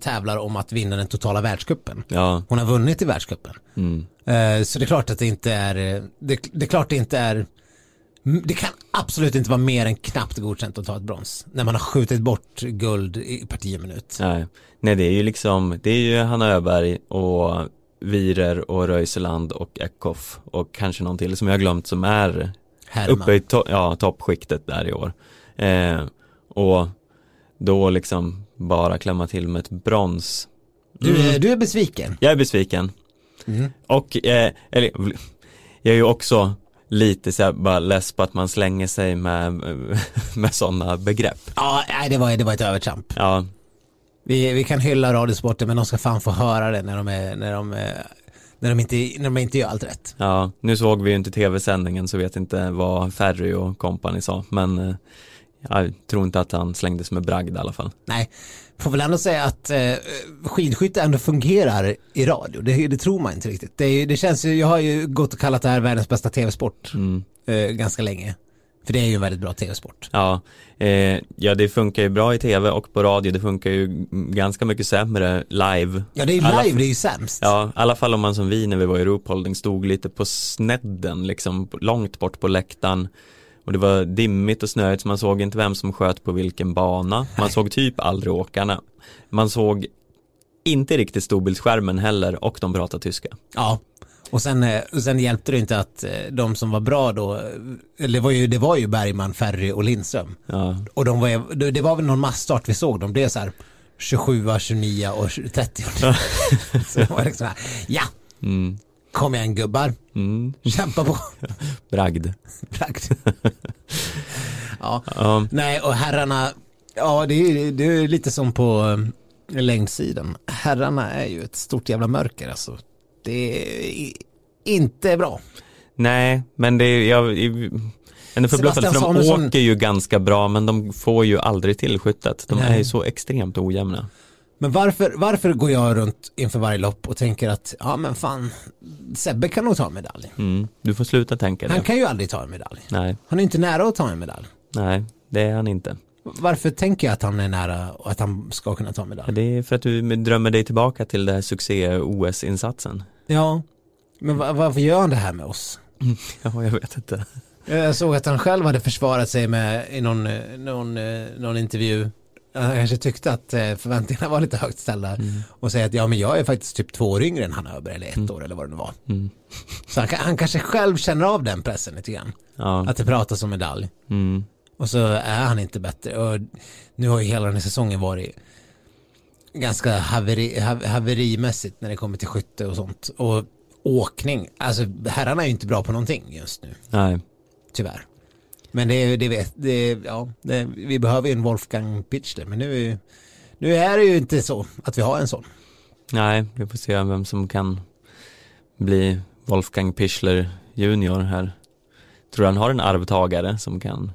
tävlar om att vinna den totala världscupen. Ja, Hon har vunnit i världscupen. mm, Eh, så det är klart att det inte är, det, det är klart det inte är, det kan absolut inte vara mer än knappt godkänt att ta ett brons. När man har skjutit bort guld i per tio minut. nej. Nej, det är ju liksom, det är ju Hanna Öberg och Virer och Röiseland och Eckhoff och kanske någon till som jag har glömt som är Herman. uppe i to- ja, toppskiktet där i år. Eh, och då liksom bara klämma till med ett brons. Du, Mm. är, du är besviken. Jag är besviken. Mm. Och, eh, eller, jag är ju också lite så här, bara less på att man slänger sig med, med sådana begrepp. Ja, nej, det var, det var ett övertramp. Ja, Vi, vi kan hylla radiosporten men de ska fan få höra det när de, är, när de, är, när de, inte, när de inte gör allt rätt. ja, nu såg vi ju inte tv-sändningen så vet inte vad Ferry och kompani sa, men eh, jag tror inte att han slängdes med bragd i alla fall. Nej, får väl ändå säga att eh, skidskytte ändå fungerar i radio. Det, det tror man inte riktigt. Det, det känns ju, jag har ju gått och kallat det här världens bästa tv-sport Mm. eh, ganska länge. För det är ju en väldigt bra tv-sport. Ja, eh, ja, det funkar ju bra i tv och på radio, det funkar ju ganska mycket sämre live. Ja, det är ju Alla- live, det är ju sämst. Ja, i alla fall om man som vi när vi var i Ruhpolding stod lite på snedden, liksom långt bort på läktaren. Och det var dimmigt och snöigt så man såg inte vem som sköt på vilken bana. Man såg typ aldrig åkarna. Man såg inte riktigt storbildsskärmen heller och de pratade tyska. Ja. Och sen, eh, sen hjälpte det inte att eh, de som var bra då, eh, det var ju, det var ju Bergman, Ferry och Lindström. Ja, Och de var, det var väl någon massstart vi såg dem, det är så här 27, 29 och 30. så det var liksom här, ja, mm, kom igen gubbar, mm, kämpa på. bragd. Bragd. ja, Ja, nej och herrarna, ja det är, det är lite som på längdsidan. Herrarna är ju ett stort jävla mörker alltså. Det är inte bra. nej, men det är, jag, jag är förbluffad för de Samuelsson- åker ju ganska bra men de får ju aldrig till skyttet. De Nej. är ju så extremt ojämna. Men varför, varför går jag runt inför varje lopp och tänker att ja men fan Sebbe kan nog ta en medalj. Mm, du får sluta tänka Han det. kan ju aldrig ta en medalj. Nej, Han är inte nära att ta en medalj. nej, det är han inte. Varför tänker jag att han är nära och att han ska kunna ta medalj? Det är för att du drömmer dig tillbaka till det här succé-OS-insatsen. Ja, men va- varför gör han det här med oss? Ja, jag vet inte. Jag såg att han själv hade försvarat sig med i någon, någon, eh, någon intervju. Han kanske tyckte att eh, förväntningarna var lite högt ställda och säger att ja men jag är faktiskt typ två år yngre än han Öberg eller ett år eller vad det nu var. Mm. Så han, han kanske själv känner av den pressen lite grann. Ja, Att det pratas om medalj. Och så är han inte bättre. Och nu har ju hela den här säsongen varit ganska haveri, hav, haverimässigt när det kommer till skytte och sånt. Och åkning. Alltså herrarna är ju inte bra på någonting just nu. nej. Tyvärr. Men det, är- det vet, det, ja, det, vi behöver ju en Wolfgang Pichler. Men nu, nu är det ju inte så att vi har en sån. Nej, vi får se vem som kan bli Wolfgang Pichler junior här. Tror han har en arvtagare som kan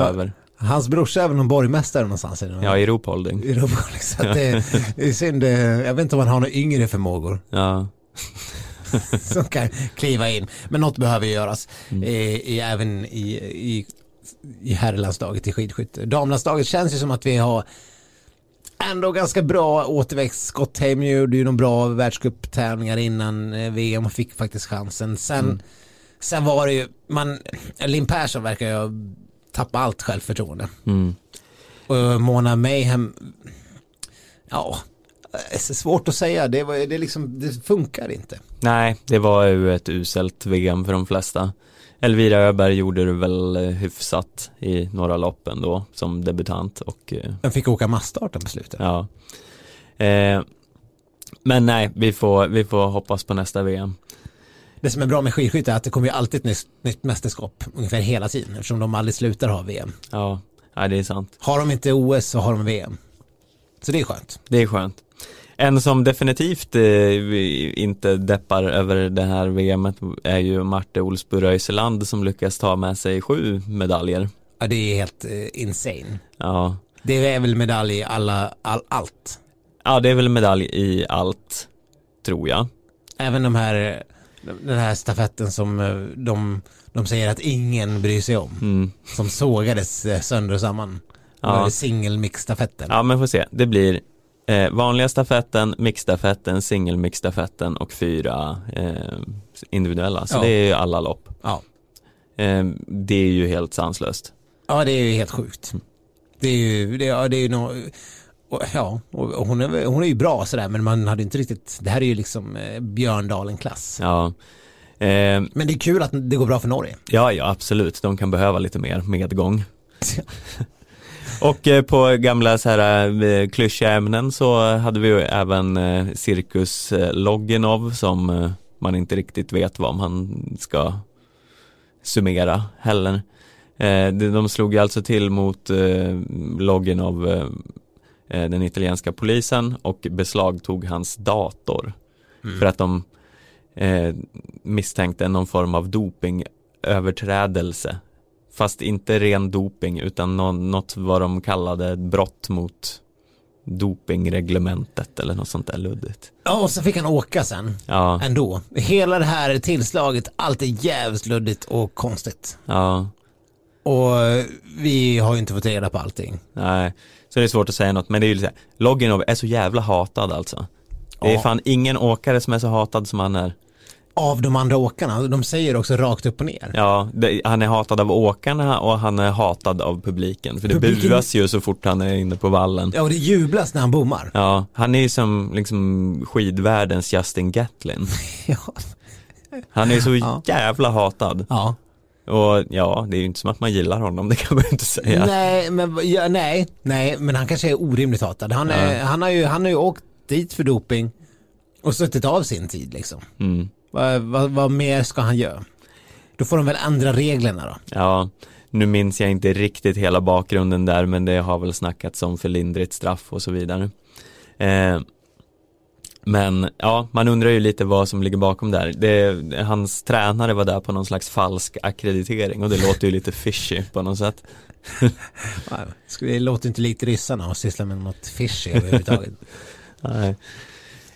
Ja. över? Hans brorsa är väl någon borgmästare någonstans i, Ja, i Ruhpolding. i Europa. Så att det, det är synd. eh, Jag vet inte om han har några yngre förmågor. Ja, som kan kliva in. Men något behöver göras. Mm. I, i, även i, i, i herrlandslaget i skidskytte. Damlandslaget känns ju som att vi har ändå ganska bra återväxt. Scott Hamer gjorde ju någon bra världscuptävlingar innan eh, VM och fick faktiskt chansen. Sen, Mm. sen var det ju, man, Linn Persson verkar ju ha tappat allt självförtroende. mm. Och Mona Mayhem, ja, det är svårt att säga. Det, var, det, liksom, det funkar inte. Nej, det var ju ett uselt VM för de flesta. Elvira Öberg gjorde det väl eh, hyfsat i några lopp ändå som debutant och eh, Den fick åka massstarten på slutet. ja. Eh, men nej, vi får, vi får hoppas på nästa VM. Det som är bra med skidskytte är att det kommer ju alltid ett nytt, nytt mästerskap ungefär hela tiden eftersom de aldrig slutar ha VM. Ja, nej, det är sant. Har de inte OS så har de VM. Så det är skönt. Det är skönt. En som definitivt eh, inte deppar över det här VMet är ju Marte Olsbu Röiseland som lyckas ta med sig sju medaljer. Ja, det är helt eh, insane. Ja. Det är väl medalj i alla, all, allt. ja, det är väl medalj i allt, tror jag. Även de här, den här stafetten som eh, de, de säger att ingen bryr sig om. Mm. Som sågades eh, sönder och samman. Ja. Singelmix-stafetten. Ja, men får se. Det blir eh, vanliga stafetten, mixstafetten, singelmixstafetten och fyra eh, individuella. Så Ja. det är ju alla lopp. Ja. Eh, det är ju helt sanslöst. Ja, det är ju helt sjukt. Det är ju, det, ja, det är ju nå och, ja, och hon är, hon är ju bra sådär, men man hade inte riktigt, det här är ju liksom eh, Björndalen-klass. Ja. Eh, Men det är kul att det går bra för Norge. ja, ja, absolut. De kan behöva lite mer medgång. Och eh, på gamla så här eh, klyschiga ämnen så hade vi ju även eh, Cirkus eh, Loginov som eh, man inte riktigt vet vad man ska summera heller. De, slog ju alltså till mot loggen av den italienska polisen och beslagtog hans dator Mm. för att de eh, misstänkte någon form av dopingöverträdelse. Fast inte ren doping utan nå- något vad de kallade brott mot dopingreglementet eller något sånt där luddigt. Ja, och så fick han åka sen Ja, ändå. Hela det här tillslaget, allt är jävligt luddigt och konstigt. ja, Och eh, vi har ju inte fått reda på allting. nej. Så det är svårt att säga något men det är ju så här, Loginov är så jävla hatad alltså. Det är Ja. fan ingen åkare som är så hatad som han är. Av de andra åkarna, de säger också rakt upp och ner. Ja, det, han är hatad av åkarna och han är hatad av publiken. För det Publiken- buas ju så fort han är inne på vallen. Ja, och det jublas när han bommar. Ja, han är ju som liksom skidvärldens Justin Gatlin. Ja. Han är så Ja. jävla hatad. ja. Och ja, det är ju inte som att man gillar honom, det kan man ju inte säga. Nej, men, ja, nej, nej, men han kanske är orimligt hatad. Han, är, han, har ju, han har ju åkt dit för doping och suttit av sin tid liksom. Mm. Vad, vad, vad mer ska han göra? Då får de väl ändra reglerna då. Ja, nu minns jag inte riktigt hela bakgrunden där, men det har väl snackats om för lindrigt straff och så vidare. Eh, men ja, man undrar ju lite vad som ligger bakom där. Det, hans tränare var där på någon slags falsk akkreditering och det låter ju lite fishy på något sätt. Det låter inte likt ryssarna att syssla med något fishy överhuvudtaget. Nej.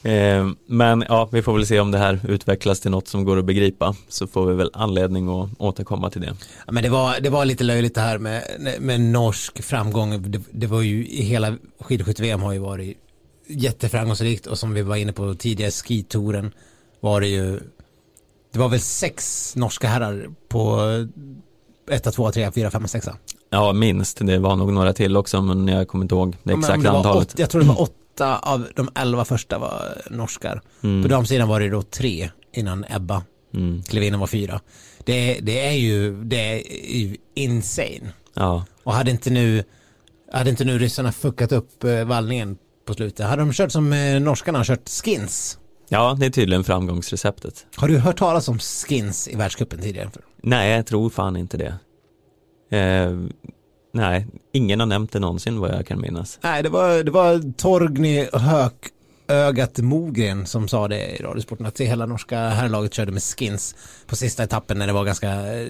Eh, men ja, vi får väl se om det här utvecklas till något som går att begripa. Så får vi väl anledning att återkomma till det. Ja, men det var, det var lite löjligt det här med, med norsk framgång. Det, det var ju, hela skidskytte-VM har ju varit jätteframgångsrikt och som vi var inne på tidigare, skitouren var det ju, det var väl sex norska herrar på 1, 2, 3, 4, 5, 6. Ja, minst. Det var nog några till också, men jag kommer inte ihåg det exakta antalet. jag tror det var åtta av de elva första var norskar. Mm. På damsidan var det då tre innan Ebba Mm. klev in och var fyra. Det, det är ju, det är ju insane. Ja, Och hade inte nu, hade inte nu ryssarna fuckat upp eh, vallningen på slutet? Hade de kört som eh, norskarna har kört skins? ja, det är tydligen framgångsreceptet. Har du hört talas om skins i världscupen tidigare? Nej, jag tror fan inte det. Eh, nej, ingen har nämnt det någonsin vad jag kan minnas. Nej, det var, det var Torgny Hökögat Mogren som sa det i Radiosporten att hela norska herrlaget körde med skins på sista etappen när det var ganska eh,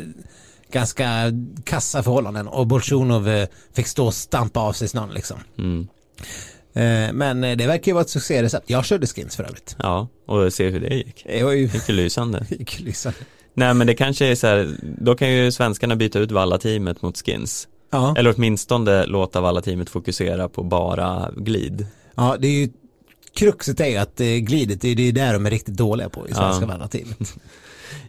ganska kassa förhållanden och Bolsjunov eh, fick stå och stampa av sig snön liksom. Mm. Eh, Men eh, det verkar ju vara ett succérecept. Jag körde skins för övrigt. Ja, och se hur det gick. Det var ju Gick ju lysande. gick lysande. Nej, men det kanske är så här, då kan ju svenskarna byta ut Valla-teamet mot skins. Ja. Eller åtminstone låta Valla-teamet fokusera på bara glid. Ja, det är ju kruxet är ju att eh, glidet, det är det är där de är riktigt dåliga på i svenska Ja. Valla-teamet.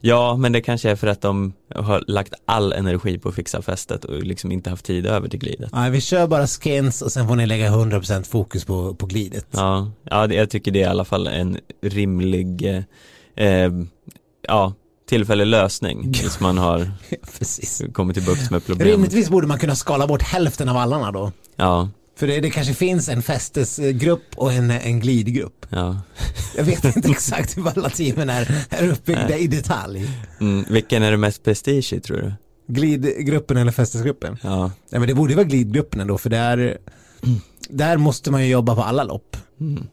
Ja, men det kanske är för att de har lagt all energi på att fixa fästet och liksom inte haft tid över till glidet. Nej, vi kör bara skins och sen får ni lägga 100% fokus på, på glidet. Ja, ja det- jag tycker det är i alla fall en rimlig eh, eh, ja, tillfällig lösning tills man har Precis. kommit till bukt med problemet. Rimligtvis borde man kunna skala bort hälften av vallarna då. Ja, För det, det kanske finns en fästesgrupp och en, en glidgrupp. ja. Jag vet inte exakt hur Valla-teamen är, är uppbyggda i detalj. Mm, vilken är det mest prestige i tror du? Glidgruppen eller fästesgruppen? Ja, Nej men det borde vara glidgruppen ändå för där, där måste man ju jobba på alla lopp. mm,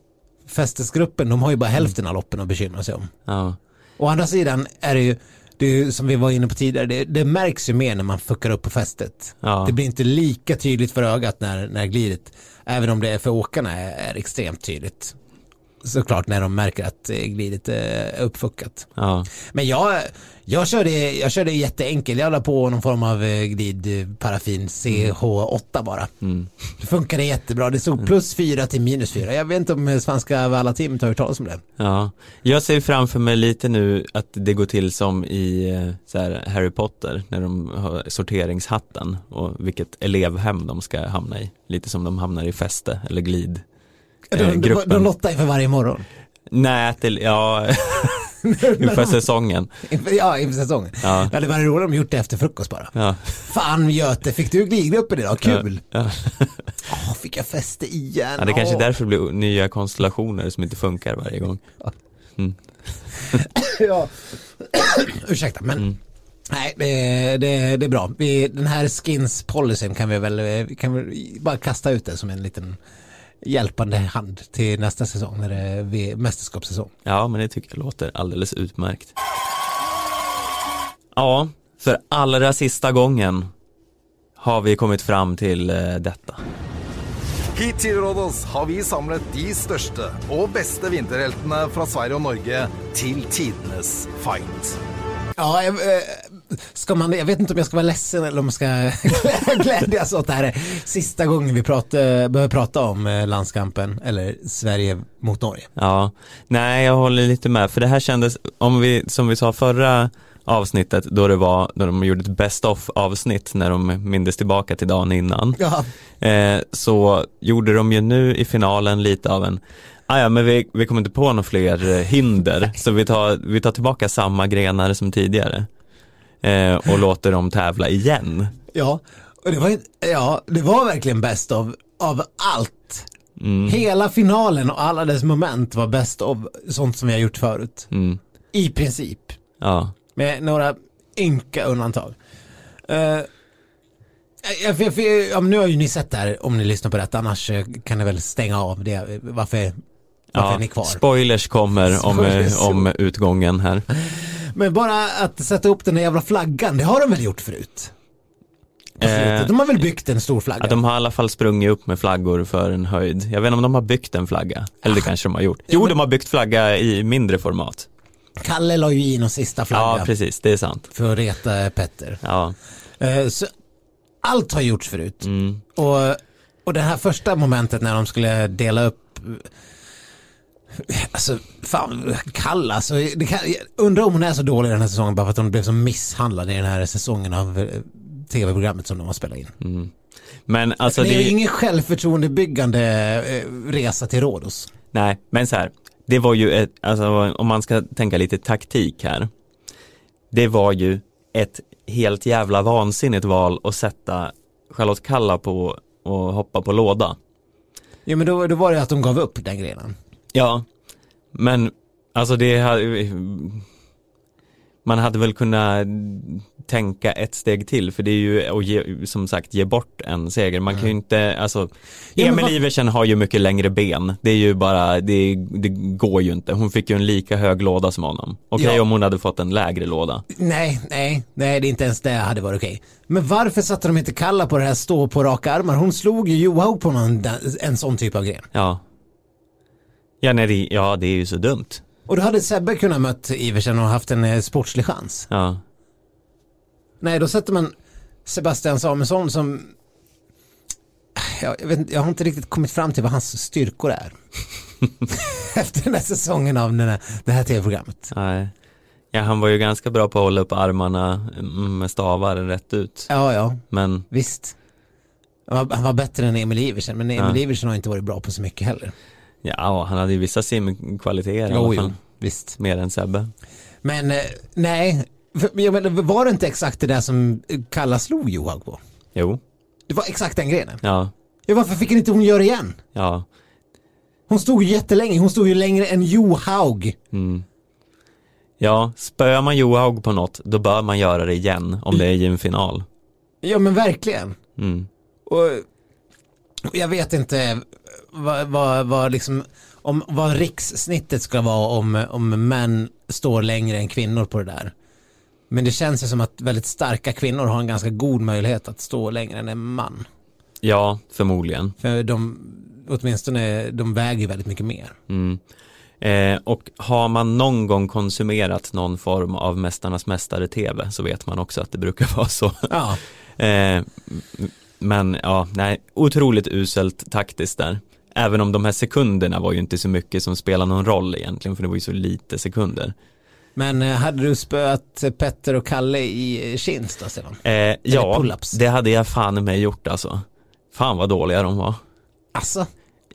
Fästesgruppen, de har ju bara hälften av loppen att bekymra sig om. ja, Å andra sidan är det ju, det som vi var inne på tidigare, det, det märks ju mer när man fuckar upp på fästet. ja, Det blir inte lika tydligt för ögat när, när glidet, även om det för åkarna är, är extremt tydligt. Såklart när de märker att eh, glidet är uppfuckat. ja, Men jag, jag, körde, jag körde jätteenkelt, jag la på någon form av eh, glid eh, paraffin CH8 bara. mm. Det funkade jättebra, det stod plus 4 till minus 4. Jag vet inte om eh, svenska Valla-teamet har hört talas om det. ja. Jag ser framför mig lite nu att det går till som i eh, här, Harry Potter när de har sorteringshatten och vilket elevhem de ska hamna i. Lite som de hamnar i fäste eller glid. Eh, gruppen. de lottar inför varje morgon. Nej, till, ja, inför säsongen. Ja, inför säsongen. Ja, Det hade varit roligt om de gjort det efter frukost bara. ja, Fan Göte, fick du glidgruppen idag? Kul! ja. Åh, fick jag fäste igen? ja det kanske är Åh. därför det blir nya konstellationer som inte funkar varje gång. ja. Ursäkta, men Mm. Nej, det, det, det är bra. Vi, den här skins-policyn kan vi väl vi kan vi bara kasta ut det som en liten hjälpande hand till nästa säsong när det är mästerskapssäsong. Ja, men det tycker jag låter alldeles utmärkt. Ja, för allra sista gången har vi kommit fram till eh, detta. Hit til Rådås har vi samlet de største og beste vinterheltene fra Sverige og Norge til tidenes fight. Ja, jag, eh, ska man, jag vet inte om jag ska vara ledsen eller om jag ska glädjas åt det här. Är sista gången vi pratar, behöver prata om eh, landskampen eller Sverige mot Norge. Ja, nej jag håller lite med. För det här kändes, om vi, som vi sa förra avsnittet då det var, då de gjorde ett best of avsnitt när de mindes tillbaka till dagen innan. Ja, Eh, så gjorde de ju nu i finalen lite av en Ah, ja, men vi, vi kommer inte på några fler eh, hinder, så vi tar, vi tar tillbaka samma grenar som tidigare eh, och låter dem tävla igen. ja. Och det var, ja, det var verkligen bäst av, av allt. Mm, Hela finalen och alla dess moment var bäst av sånt som vi har gjort förut. mm, I princip. ja, Med några ynka undantag. Uh, jag, jag, jag, ja, nu har ju ni sett det här om ni lyssnar på det, annars eh, kan ni väl stänga av det. Varför, varför är ja. ni kvar? Spoilers kommer om, eh, Spoilers. om utgången här. Men bara att sätta upp den där jävla flaggan, det har de väl gjort förut? Eh. De har väl byggt en stor flagga? Ja, de har i alla fall sprungit upp med flaggor för en höjd. Jag vet inte om de har byggt en flagga, eller det kanske de har gjort. Jo, de har byggt flagga i mindre format. Kalle la ju i någon sista flagga Ja, precis, det är sant. för att reta Petter. Ja, Eh, så allt har gjorts förut. mm, Och, och det här första momentet när de skulle dela upp Alltså, fan, Kalle alltså, det kan, undrar om hon är så dålig den här säsongen bara för att hon blev så misshandlad i den här säsongen av eh, tv-programmet som de har spelat in. mm. Men alltså det är det, ju ingen självförtroendebyggande eh, resa till Rhodos. nej, men så här, det var ju ett, alltså om man ska tänka lite taktik här. Det var ju ett helt jävla vansinnigt val att sätta Charlotte Kalla på och hoppa på låda. Ja men då, då var det att de gav upp den grenen. Ja, men alltså det man hade väl kunnat tänka ett steg till för det är ju att ge, som sagt ge bort en seger. Man kan ju inte, alltså Mm. Ja, Emil vad- Iversen har ju mycket längre ben. Det är ju bara, det, det går ju inte. Hon fick ju en lika hög låda som honom. Okej Ja. om hon hade fått en lägre låda. Nej, nej, nej det är inte ens det hade varit okej. Men varför satte de inte Kalla på det här stå på raka armar? Hon slog ju Johaug på någon, en sån typ av gren. Ja. Ja, nej, det, ja, det är ju så dumt. Och då hade Sebbe kunnat mött Iversen och haft en eh, sportslig chans. Ja. Nej, då sätter man Sebastian Samuelsson som jag, jag, vet, inte- jag har inte riktigt kommit fram till vad hans styrkor är. Efter den här säsongen av den här, det här tv-programmet. Nej. Ja, han var ju ganska bra på att hålla upp armarna mm, med stavar rätt ut. Ja, ja, Men visst. Han var, han var bättre än Emil Iversen, men Emil Ja. Iversen har inte varit bra på så mycket heller. Ja, han hade ju vissa simkvaliteter i Jo, alla jo, fall. visst. Mer än Sebbe. Men eh, nej, jag menar, var det inte exakt det där som Kalla slog Johaug på? Jo, Det var exakt den grenen. ja, Ja, varför fick inte hon göra igen? ja. Hon stod ju jättelänge, hon stod ju längre än Johaug. Mm. Ja, spöar man Johaug på något, då bör man göra det igen om det är i en final. Ja men verkligen. Mm. Och och jag vet inte vad, vad, vad, liksom, om, vad rikssnittet ska vara om, om män står längre än kvinnor på det där. Men det känns ju som att väldigt starka kvinnor har en ganska god möjlighet att stå längre än en man. Ja, förmodligen. För de, åtminstone, de väger väldigt mycket mer. Mm. Eh, och har man någon gång konsumerat någon form av Mästarnas Mästare-TV så vet man också att det brukar vara så. Ja, Eh, men ja, nej, otroligt uselt taktiskt där. Även om de här sekunderna var ju inte så mycket som spelar någon roll egentligen för det var ju så lite sekunder. men eh, hade du spöat Petter och Kalle i Kins då Stefan? Eh, ja, det hade jag fan i mig gjort alltså. Fan vad dåliga de var. Alltså,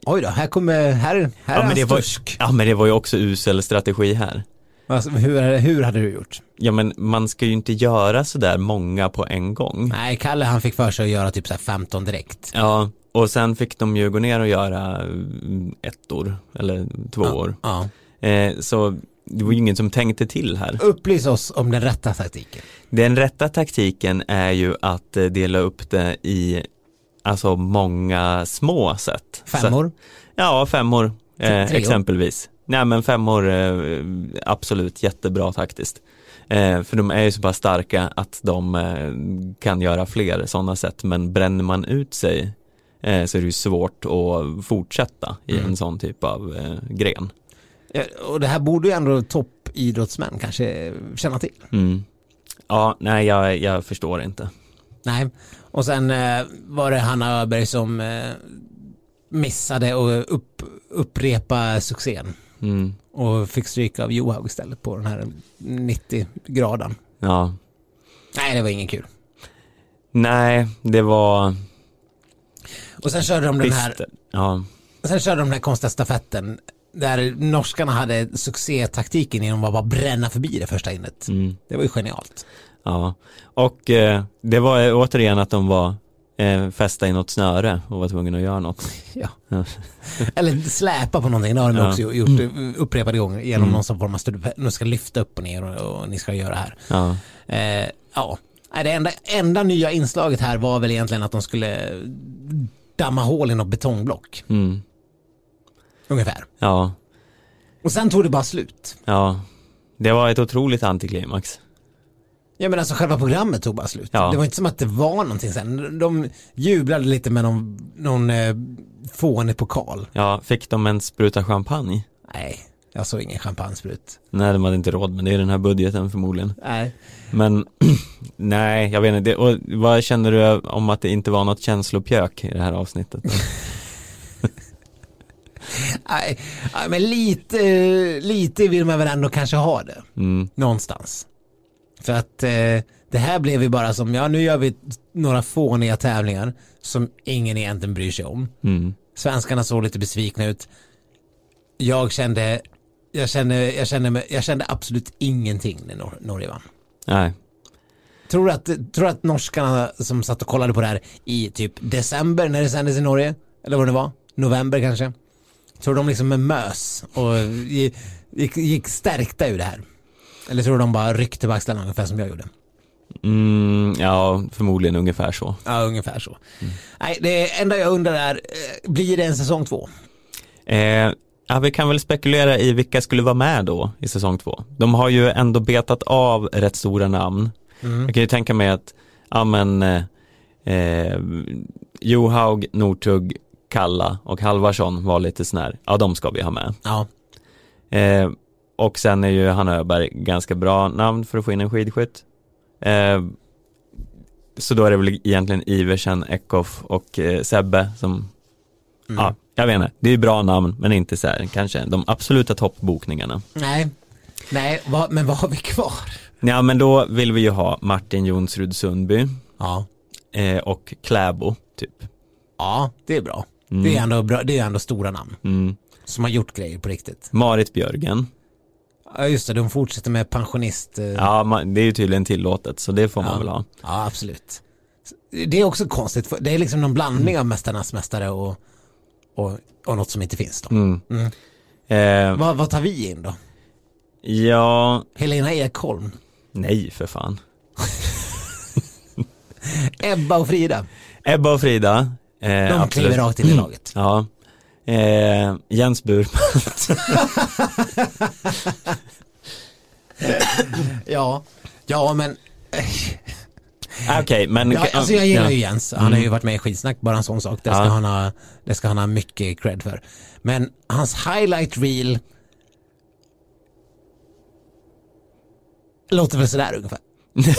oj då, här kommer, här, här Ja är han det var, stursk. ja men det var ju också usel strategi här. Alltså, hur, hur hade du gjort? Ja men man ska ju inte göra sådär många på en gång. Nej, Kalle han fick för sig att göra typ så här 15 direkt. Ja, och sen fick de ju gå ner och göra mm, ettor eller tvåor. Ja. Eh, så det var ju ingen som tänkte till här. Upplys oss om den rätta taktiken. Den rätta taktiken är ju att eh, dela upp det i alltså många små sätt. Femmor. Så, ja, femmor eh, exempelvis. Nej men femmor eh, absolut jättebra taktiskt. Eh, för de är ju så pass starka att de eh, kan göra fler sådana sätt men bränner man ut sig så är det ju svårt att fortsätta i Mm. en sån typ av gren. Och det här borde ju ändå toppidrottsmän kanske känna till. Mm. Ja, nej jag, jag förstår inte. Nej, och sen var det Hanna Öberg som missade att upp, upprepa succén Mm. och fick stryka av Johaug istället på den här 90 graden. Ja, Nej, det var ingen kul. nej det var Och sen körde de den här, ja, sen körde de den här konstiga stafetten där norskarna hade succétaktiken genom att bara bränna förbi det första innet. mm, Det var ju genialt. ja. Och eh, det var återigen att de var eh, fästa i något snöre och var tvungna att göra något. Ja. Ja. Eller släpa på någonting, det har de Ja. också gjort eh, upprepade gånger genom Mm. någon form av studier. Nu ska lyfta upp och ner och, och ni ska göra här. Ja, Eh, ja, det enda, enda nya inslaget här var väl egentligen att de skulle damma hål i något betongblock. mm, Ungefär. ja, Och sen tog det bara slut. ja. Det var ett otroligt antiklimax. Ja men alltså själva programmet tog bara slut. Ja. Det var inte som att det var någonting sen. De jublade lite med någon, någon eh, fånig pokal. Ja, fick de en spruta champagne? Nej, jag såg ingen champagnesprut. Nej, de hade inte råd med det är den här budgeten förmodligen. Nej. Men nej, jag vet inte. Och vad känner du om att det inte var något känslopjök i det här avsnittet? Nej, men lite, lite vill man väl ändå kanske ha det. Mm, Någonstans. För att eh, det här blev ju bara som, ja nu gör vi några fåniga tävlingar som ingen egentligen bryr sig om. mm, Svenskarna såg lite besvikna ut. Jag kände, jag kände, jag kände, jag kände absolut ingenting när Nor- Norge vann. nej. Tror du, att, tror att norskarna som satt och kollade på det här i typ december när det sändes i Norge, eller vad det var, november kanske, tror de liksom med mös och gi- gick, gick stärkta ur det här? Eller tror du de bara ryckte på axlarna ungefär som jag gjorde? Mm, ja, förmodligen ungefär så. Ja, ungefär så. Nej, det enda jag undrar är, eh, blir det en säsong två? Eh, ja, vi kan väl spekulera i vilka skulle vara med då i säsong två. De har ju ändå betat av rätt stora namn. Jag kan ju tänka mig att, ja men, eh, eh, Johaug, Northug, Kalla och Halvarsson var lite sån här, ja de ska vi ha med. Ja, Eh, och sen är ju Hanna Öberg ganska bra namn för att få in en skidskytt. Eh, så då är det väl egentligen Iversen, Eckhoff och eh, Sebbe som, ja, jag vet inte, det är bra namn men inte så här, kanske de absoluta toppbokningarna. nej. Nej, vad, men vad har vi kvar? Ja men då vill vi ju ha Martin Jonsrud Sundby Ja, eh, och Kläbo typ. ja det är bra. Mm. Det, är ändå bra. det är ändå stora namn Mm. som har gjort grejer på riktigt. Marit Björgen, Ja, just det, de fortsätter med pensionist. eh, ja man, det är ju tydligen tillåtet så det får man Ja. väl ha. Ja, absolut. Det är också konstigt, för det är liksom någon blandning av Mästarnas mästare och, och, och något som inte finns då. Mm. Mm. Eh, Vad, vad tar vi in då? ja, Helena Ekholm, nej för fan. Ebba och Frida. Ebba och Frida. Eh, De absolut. kliver rakt in i laget. Ja. Eh, Jens Burman. Ja, ja men Ah, Okej, men... ja, alltså jag gillar ja. ju Jens. Han har ju varit med i skitsnack, bara en sån sak. Det ska, Ja. han, ha, det ska han ha mycket cred för. Men hans highlight reel låter väl sådär ungefär.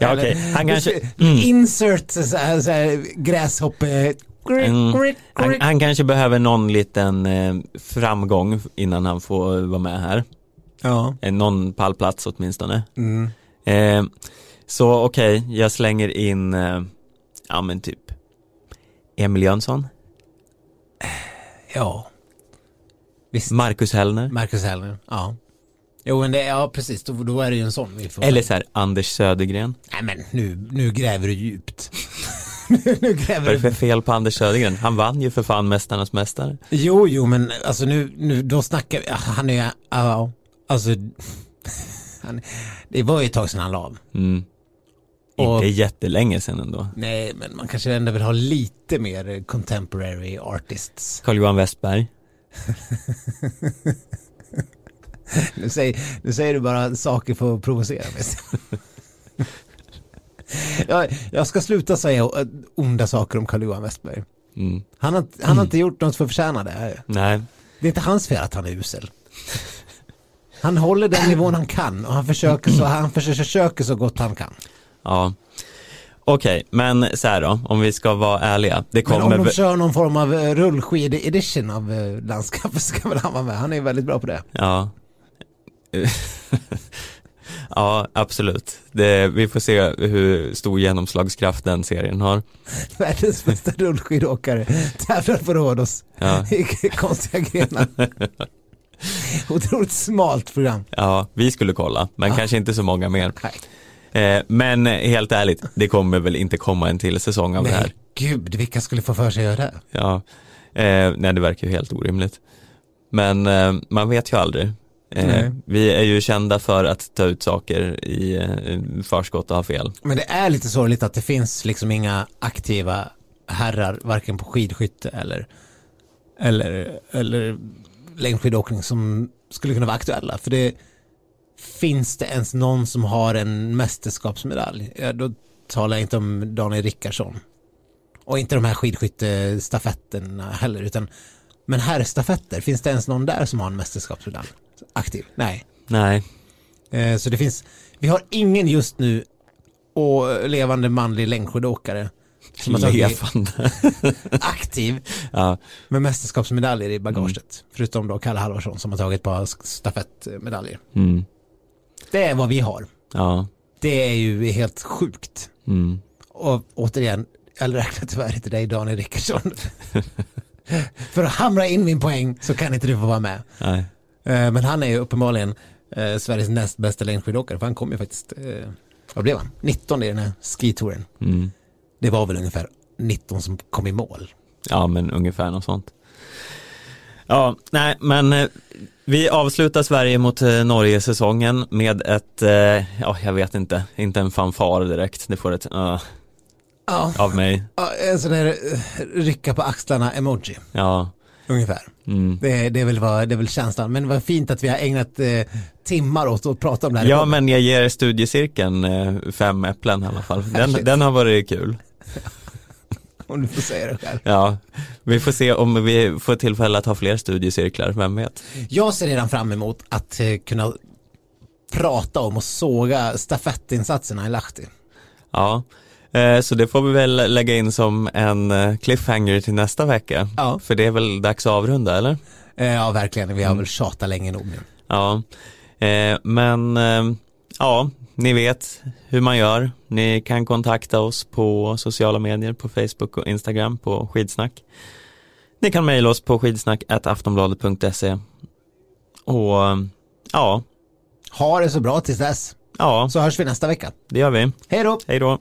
Ja, okej. Eller- Han kanske... Mm. Insert så här, så här, gräshoppe... Mm. Han, han kanske behöver någon liten eh, framgång innan han får vara med här. Ja. Eh, någon pallplats åtminstone. Mm. Eh, så okej, jag slänger in, eh, ja men typ Emil Jönsson, Ja. Visst. Marcus Hellner, Marcus Hellner. Ja. Jo men det, ja precis, då, då är det ju en sån vi får. eller så här Anders Södergren. Nej men nu, nu gräver du djupt. nu gräver Vad är det för fel på Anders Södergren? Han vann ju för fan Mästarnas Mästare. Jo, jo, men alltså nu, nu då snackar vi, han är, ja, alltså, han, det var ju ett tag sedan han la av. Mm. Och- Inte jättelänge sedan ändå. Nej, men man kanske ändå vill ha lite mer contemporary artists. Carl-Johan Westberg. Nu säger, nu säger du bara saker för att provocera mig. Jag, jag ska sluta säga eh, onda saker om Carl-Johan Westberg. Mm. Han har, han har inte gjort något för att förtjäna det. Nej, Det är inte hans fel att han är usel. Han håller den nivån han kan och han försöker så, han försöker, så gott han kan. ja. Okej, men så här då, om vi ska vara ärliga. Det Men om kommer... de kör någon form av eh, rullskid-edition av eh, landskapet ska väl han vara med. Han är väldigt bra på det. Ja. Ja, absolut. Det, vi får se hur stor genomslagskraft den serien har. Världens bästa rullskidåkare tävlar på Rhodos Ja. i konstiga grenar. Otroligt smalt program. Ja, vi skulle kolla, men Ja. kanske inte så många mer. Nej. Eh, men helt ärligt, det kommer väl inte komma en till säsong av det här. Nej, gud, vilka skulle få för sig att göra det? Ja, eh, nej det verkar ju helt orimligt. Men eh, man vet ju aldrig. Eh, vi är ju kända för att ta ut saker i eh, förskott och ha fel. Men det är lite sorgligt att det finns liksom inga aktiva herrar, varken på skidskytte eller, eller, eller längdskidåkning som skulle kunna vara aktuella. För det finns det ens någon som har en mästerskapsmedalj, ja, då talar jag inte om Daniel Rickardsson. Och inte de här skidskyttestafetterna heller, utan men herrstafetter, finns det ens någon där som har en mästerskapsmedalj? Aktiv? Nej. Nej, Eh, Så det finns, vi har ingen just nu och levande manlig längdskidåkare som har levande. aktiv ja, med mästerskapsmedaljer i bagaget. Förutom då Kalle Halvarsson som har tagit ett par stafettmedaljer. mm, Det är vad vi har. ja, Det är ju helt sjukt. mm, Och återigen, jag räknar tyvärr inte dig Daniel Rickardsson. För att hamra in min poäng så kan inte du få vara med. nej, Eh, Men han är ju uppenbarligen eh, Sveriges näst bästa längdskidåkare för han kom ju faktiskt, eh, vad blev han? 19 i den här skitouren. mm. Det var väl ungefär 19 som kom i mål. Ja, men ungefär något sånt. Ja, nej, men vi avslutar Sverige mot Norge-säsongen med ett, ja, jag vet inte, inte en fanfar direkt. Det får ett uh, Ja, av mig. en sån där eh, rycka på axlarna emoji, Ja, ungefär. mm. Det, är- det, är väl vad, det är väl känslan. Men vad fint att vi har ägnat eh, timmar åt att prata om det här. ja, men jag ger studiecirkeln eh, fem äpplen i alla fall. Den, den har varit kul. Om du får säga det själv. Ja, vi får se om vi får tillfälle att ha fler studiecirklar, vem vet? Jag ser redan fram emot att eh, kunna prata om och såga stafettinsatserna i Lahti. Ja, så det får vi väl lägga in som en eh, cliffhanger till nästa vecka. Ja. För det är väl dags att avrunda, eller? Eh, ja, verkligen. Vi har Mm. väl tjatat länge nog nu. Ja, eh, men eh, ja, ni vet hur man gör. Ni kan kontakta oss på sociala medier, på Facebook och Instagram på skidsnack. Ni kan mejla oss på skidsnack.aftonbladet.se och eh, ja, Ha det så bra tills dess. ja, Så hörs vi nästa vecka. det gör vi. Hej då! Hej då!